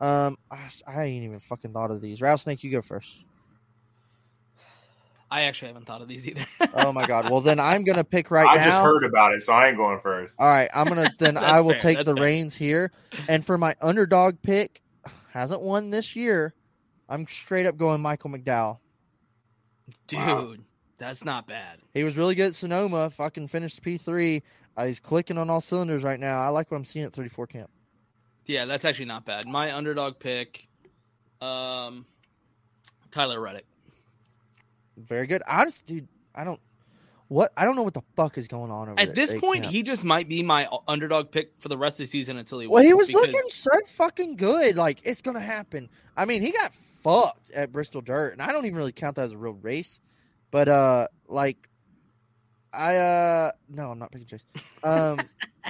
Um, I, I ain't even fucking thought of these. Rattlesnake, you go first. I actually haven't thought of these either. Oh my god. Well, then I'm gonna pick right I now. just heard about it, so I ain't going first. All right, I'm gonna then [LAUGHS] I will fair, take the fair. reins here, and for my underdog pick, hasn't won this year. I'm straight up going Michael McDowell. Dude, that's not bad. He was really good at Sonoma. Fucking finished P three. Uh, he's clicking on all cylinders right now. I like what I'm seeing at 34 camp. Yeah, that's actually not bad. My underdog pick, um, Tyler Reddick. Very good. I just, dude, I don't. What I don't know what the fuck is going on over there At this They point, can't- he just might be my underdog pick for the rest of the season until he. Well, he was because- looking so fucking good. Like it's gonna happen. I mean, he got fucked at Bristol Dirt, and I don't even really count that as a real race. But uh, like, I uh, no, I'm not picking Chase. Um,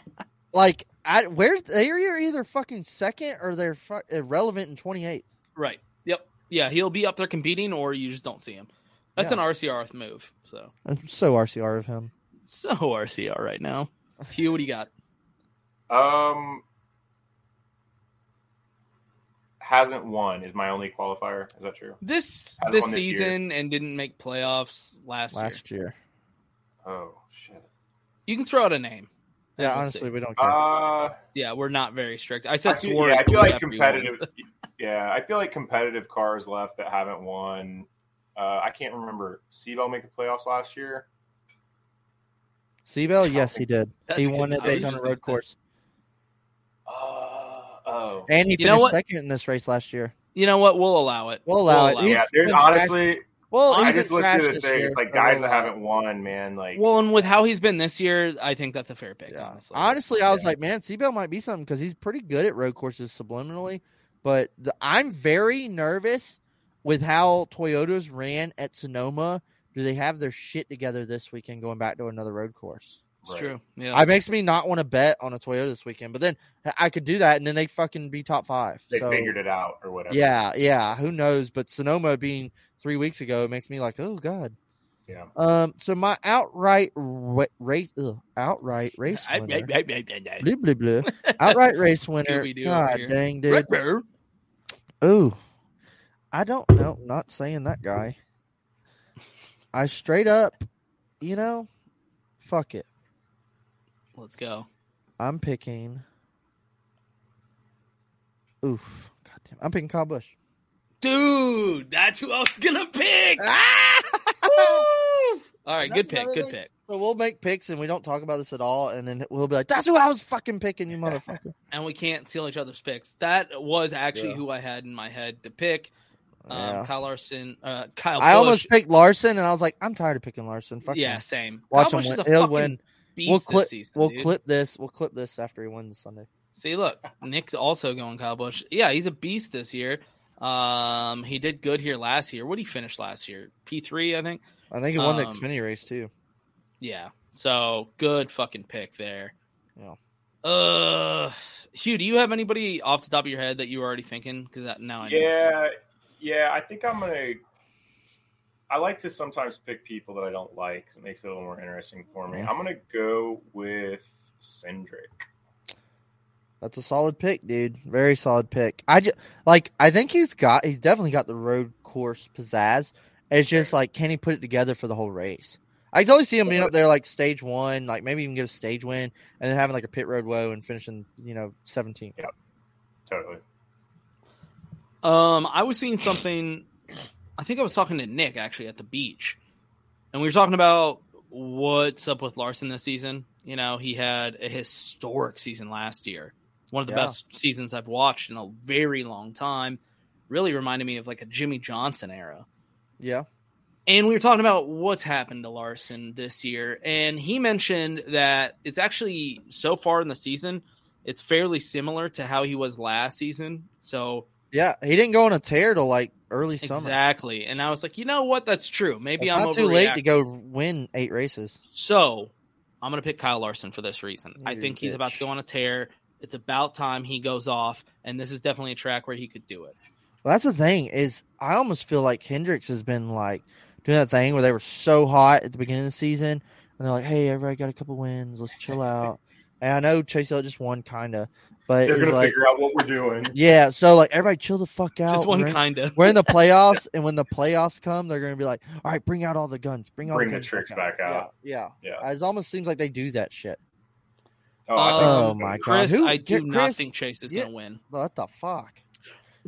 [LAUGHS] like, I where's they're either fucking second or they're fu- irrelevant in 28th. Right. Yep. Yeah, he'll be up there competing, or you just don't see him. That's Yeah. an RCR move. So I'm so RCR of him. so RCR right now. Hugh, what do you got? Um, hasn't won is my only qualifier. Is that true? This Hasn't this won this year. season and didn't make playoffs last, year. Last year. Oh shit. You can throw out a name. Yeah, honestly, see. we don't care. Uh, Yeah, we're not very strict. I I said feel, yeah, I feel like you want. competitive. yeah, I feel like competitive cars left that haven't won. Uh, I can't remember. C-Bell make the playoffs last year. C-Bell, yes, he did. He good. won at I was Daytona Road gonna Course, Oh, and he You finished what? second in this race last year. You know what? We'll allow it. We'll allow it. He's yeah. There's trash- honestly, Well, I just been looked trash at the this thing. year, It's like guys we'll that haven't won, man. Like, Well, and with how he's been this year, I think that's a fair pick. Honestly, Honestly, I was like, man, C-Bell might be something because he's pretty good at road courses subliminally. But the, I'm very nervous with how Toyotas ran at Sonoma. Do they have their shit together this weekend going back to another road course? it's true. Yeah, It makes me not want to bet on a Toyota this weekend. But then I could do that, and then they fucking be top five. they so, figured it out or whatever. Yeah, yeah. Who knows? But Sonoma being three weeks ago, it makes me like, oh god. Yeah. Um. So my outright ra- race, ugh, outright [LAUGHS] race winner. Blah, blah, blah. [LAUGHS] Outright race winner. God dang, dude. Ruh-roh. I don't know. Not saying that guy. I straight up, you know, fuck it. Let's go. I'm picking. Oof. God damn. I'm picking Kyle Busch. Dude, that's who I was gonna pick. Ah! [LAUGHS] All right, good pick. Good thing. pick. So we'll make picks and we don't talk about this at all, and then we'll be like, "That's who I was fucking picking, you [LAUGHS] motherfucker." And we can't steal each other's picks. That was actually Yeah. who I had in my head to pick. Um, Yeah. Kyle Larson, uh, Kyle. I Busch. almost picked Larson, and I was like, "I'm tired of picking Larson." Fuck Yeah, him. same. Watch Kyle him Busch win. is a He'll win. beast We'll this clip. season, we'll dude. clip this. We'll clip this after he wins Sunday. See, look, Nick's also going Kyle Busch. Yeah, he's a beast this year. Um, he did good here last year. What did he finish last year? P three, I think. I think he won the Um, Xfinity race too. Yeah. So good fucking pick there. Yeah. Uh, Hugh, do you have anybody off the top of your head that you were already thinking? Because that now I know. Yeah, yeah. I think I'm gonna. I like to sometimes pick people that I don't like because it makes it a little more interesting for me. I'm gonna go with Cindric. That's a solid pick, dude. Very solid pick. I just like. I think he's got. He's definitely got the road course pizzazz. It's just like, can he put it together for the whole race? I totally see him being up there like stage one, like maybe even get a stage win, and then having like a pit road woe and finishing, you know, 17th. Yep, totally. Um, I was seeing something. I think I was talking to Nick actually at the beach, and we were talking about what's up with Larson this season. You know, he had a historic season last year, one of the Yeah. best seasons I've watched in a very long time. Really reminded me of like a Jimmie Johnson era. Yeah. And we were talking about what's happened to Larson this year, and he mentioned that it's actually so far in the season, it's fairly similar to how he was last season. So Yeah, he didn't go on a tear till like early summer. Exactly. And I was like, you know what? That's true. Maybe It's I'm not too late to go win eight races. So I'm going to pick Kyle Larson for this reason. I You're a think he's about to go on a tear. It's about time he goes off, and this is definitely a track where he could do it. Well, that's the thing is, I almost feel like Hendricks has been like doing that thing where they were so hot at the beginning of the season, and they're like, "Hey, everybody got a couple wins. Let's chill out." and I know Chase Elliott just won, kind of, but They're gonna like, figure out what we're doing. [LAUGHS] yeah. So like, everybody chill the fuck out. Just one We're in- kinda. We're in the [LAUGHS] playoffs, and when the playoffs come, they're gonna be like, "All right, bring out all the guns. Bring all Bring the, the tricks back out. Yeah, Yeah. yeah. It almost seems like they do that shit. Oh, I Oh my do god, Who- I do Chris- not think Chase is yeah, going to win. What the fuck?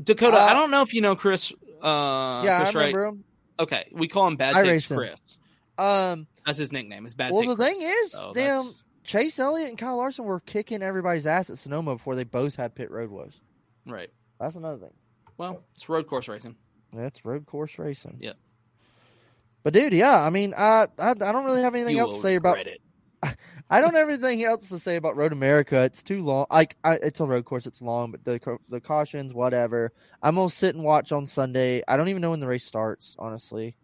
Dakota, Uh, I don't know if you know Chris. Uh, yeah, Chris I remember Wright. him. Okay, we call him Bad I Takes raced him. Chris. Um, That's his nickname. Is Bad well, Take the thing Chris. is, So damn, that's- Chase Elliott and Kyle Larson were kicking everybody's ass at Sonoma before they both had pit road woes. Right. That's another thing. Well, it's road course racing. That's road course racing. Yep. But dude, yeah, I mean, I I, I don't really have anything You else to say about. it. [LAUGHS] I don't have anything else to say about Road America. It's too long. Like I, it's a road course. It's long, but the the cautions, whatever. I'm gonna sit and watch on Sunday. I don't even know when the race starts, honestly.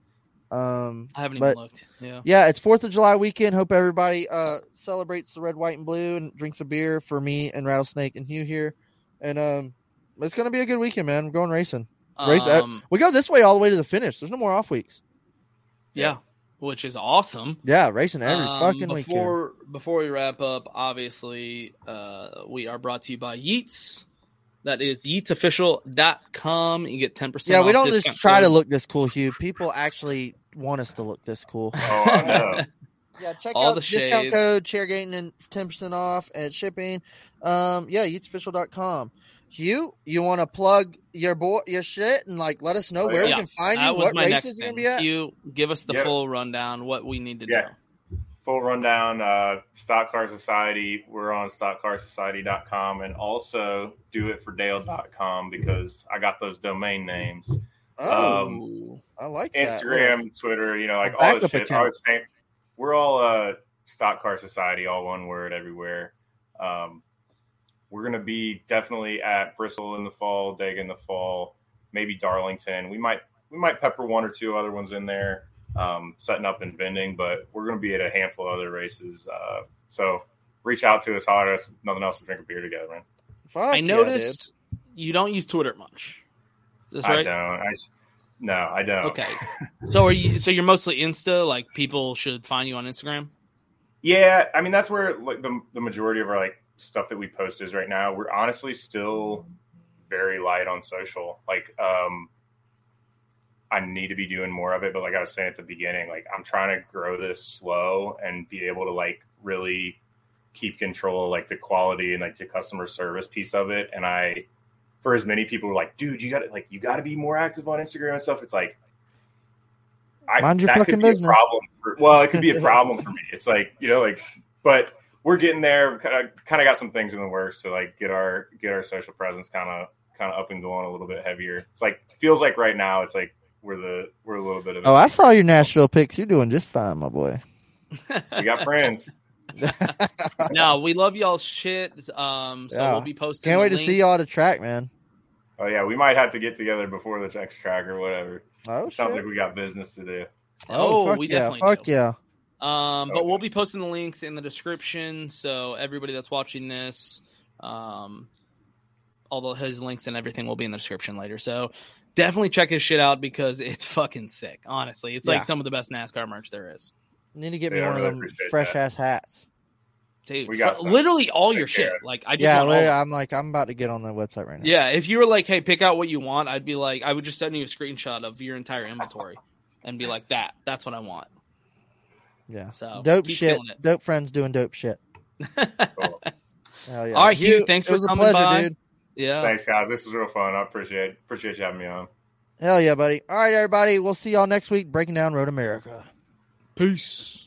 Um, I haven't but- even looked. Yeah. yeah, it's Fourth of July weekend. Hope everybody uh celebrates the red, white, and blue and drinks a beer for me and Rattlesnake and Hugh here. And um, it's gonna be a good weekend, man. We're going racing. Race, Um, we go this way all the way to the finish. There's no more off weeks. Yeah. Which is awesome. Yeah, racing every Um, fucking weekend. before before we wrap up, obviously, uh, we are brought to you by Yeats. That is yeatsofficial.com. You get 10% Yeah, we don't just discount try to look this cool, Hugh. People actually want us to look this cool. Oh, I know. [LAUGHS] Yeah, check All out the discount shade. code chairgating and ten percent off at shipping. Um, yeah, eatsofficial.com. Hugh, you want to plug your boy your shit and like let us know where Oh, Yeah, we can find that you, was what my races next you're gonna be at. You give us the Yeah. full rundown, what we need to Yeah. know. Full rundown, uh, Stock Car Society. We're on stockcarsociety.com and also doitfordale.com because I got those domain names. Oh, Um, I like that. Instagram, Twitter, you know, like all the shit. account. All the same. We're all uh, Stock Car Society, all one word everywhere. Um, we're gonna be definitely at Bristol in the fall, Dega in the fall, maybe Darlington. We might we might pepper one or two other ones in there, um, setting up and vending, but we're gonna be at a handful of other races. Uh, so reach out to us, holler at us. Nothing else to drink a beer together, man. Fuck I yeah, noticed you don't use Twitter much. Is this I right? don't. I s- no, I don't. Okay. [LAUGHS] So are you so you're mostly Insta, like people should find you on Instagram? Yeah, I mean that's where like the the majority of our like stuff that we post is right now. We're honestly still very light on social. Like um I need to be doing more of it, but like I was saying at the beginning, like I'm trying to grow this slow and be able to like really keep control of like the quality and like the customer service piece of it. And I for as many people who are like, dude, you gotta like you gotta be more active on Instagram and stuff. It's like I, Mind your fucking business. Problem for, well, it could be a [LAUGHS] problem for me. It's like you know, like, but we're getting there. Kind of, kind of got some things in the works to like get our get our social presence kind of kind of up and going a little bit heavier. It's like feels like right now, it's like we're the we're a little bit of. Oh, I saw your [LAUGHS] Nashville pics. You're doing just fine, my boy. we got friends. [LAUGHS] no, we love y'all's shit. Um, so Yeah. we'll be posting. Can't the wait to see y'all at the track, man. Oh yeah, we might have to get together before the next track or whatever. Oh, sounds shit. like we got business to do. Oh, fuck we yeah, definitely fuck do. yeah. Um, but we'll be posting the links in the description, so everybody that's watching this, um, all the, his links and everything will be in the description later. So definitely check his shit out because it's [LAUGHS] fucking sick. Honestly, it's Yeah. like some of the best NASCAR merch there is, Need to get me Yeah, I one of them fresh that. ass hats. dude. We got fr- literally all your shit. care. Like I just yeah, want all literally, of it. I'm like, I'm about to get on the website right now. Yeah, if you were like, "Hey, pick out what you want," I'd be like, I would just send you a screenshot of your entire inventory and be like, "That, that's what I want." Yeah. So, dope shit. Dope friends doing dope shit. [LAUGHS] Hell yeah. All right, Hugh, thanks it for was a coming pleasure, by. dude. Yeah. Thanks, guys. This was real fun. I appreciate appreciate you having me on. Hell yeah, buddy. All right, everybody. We'll see y'all next week breaking down Road America. Peace.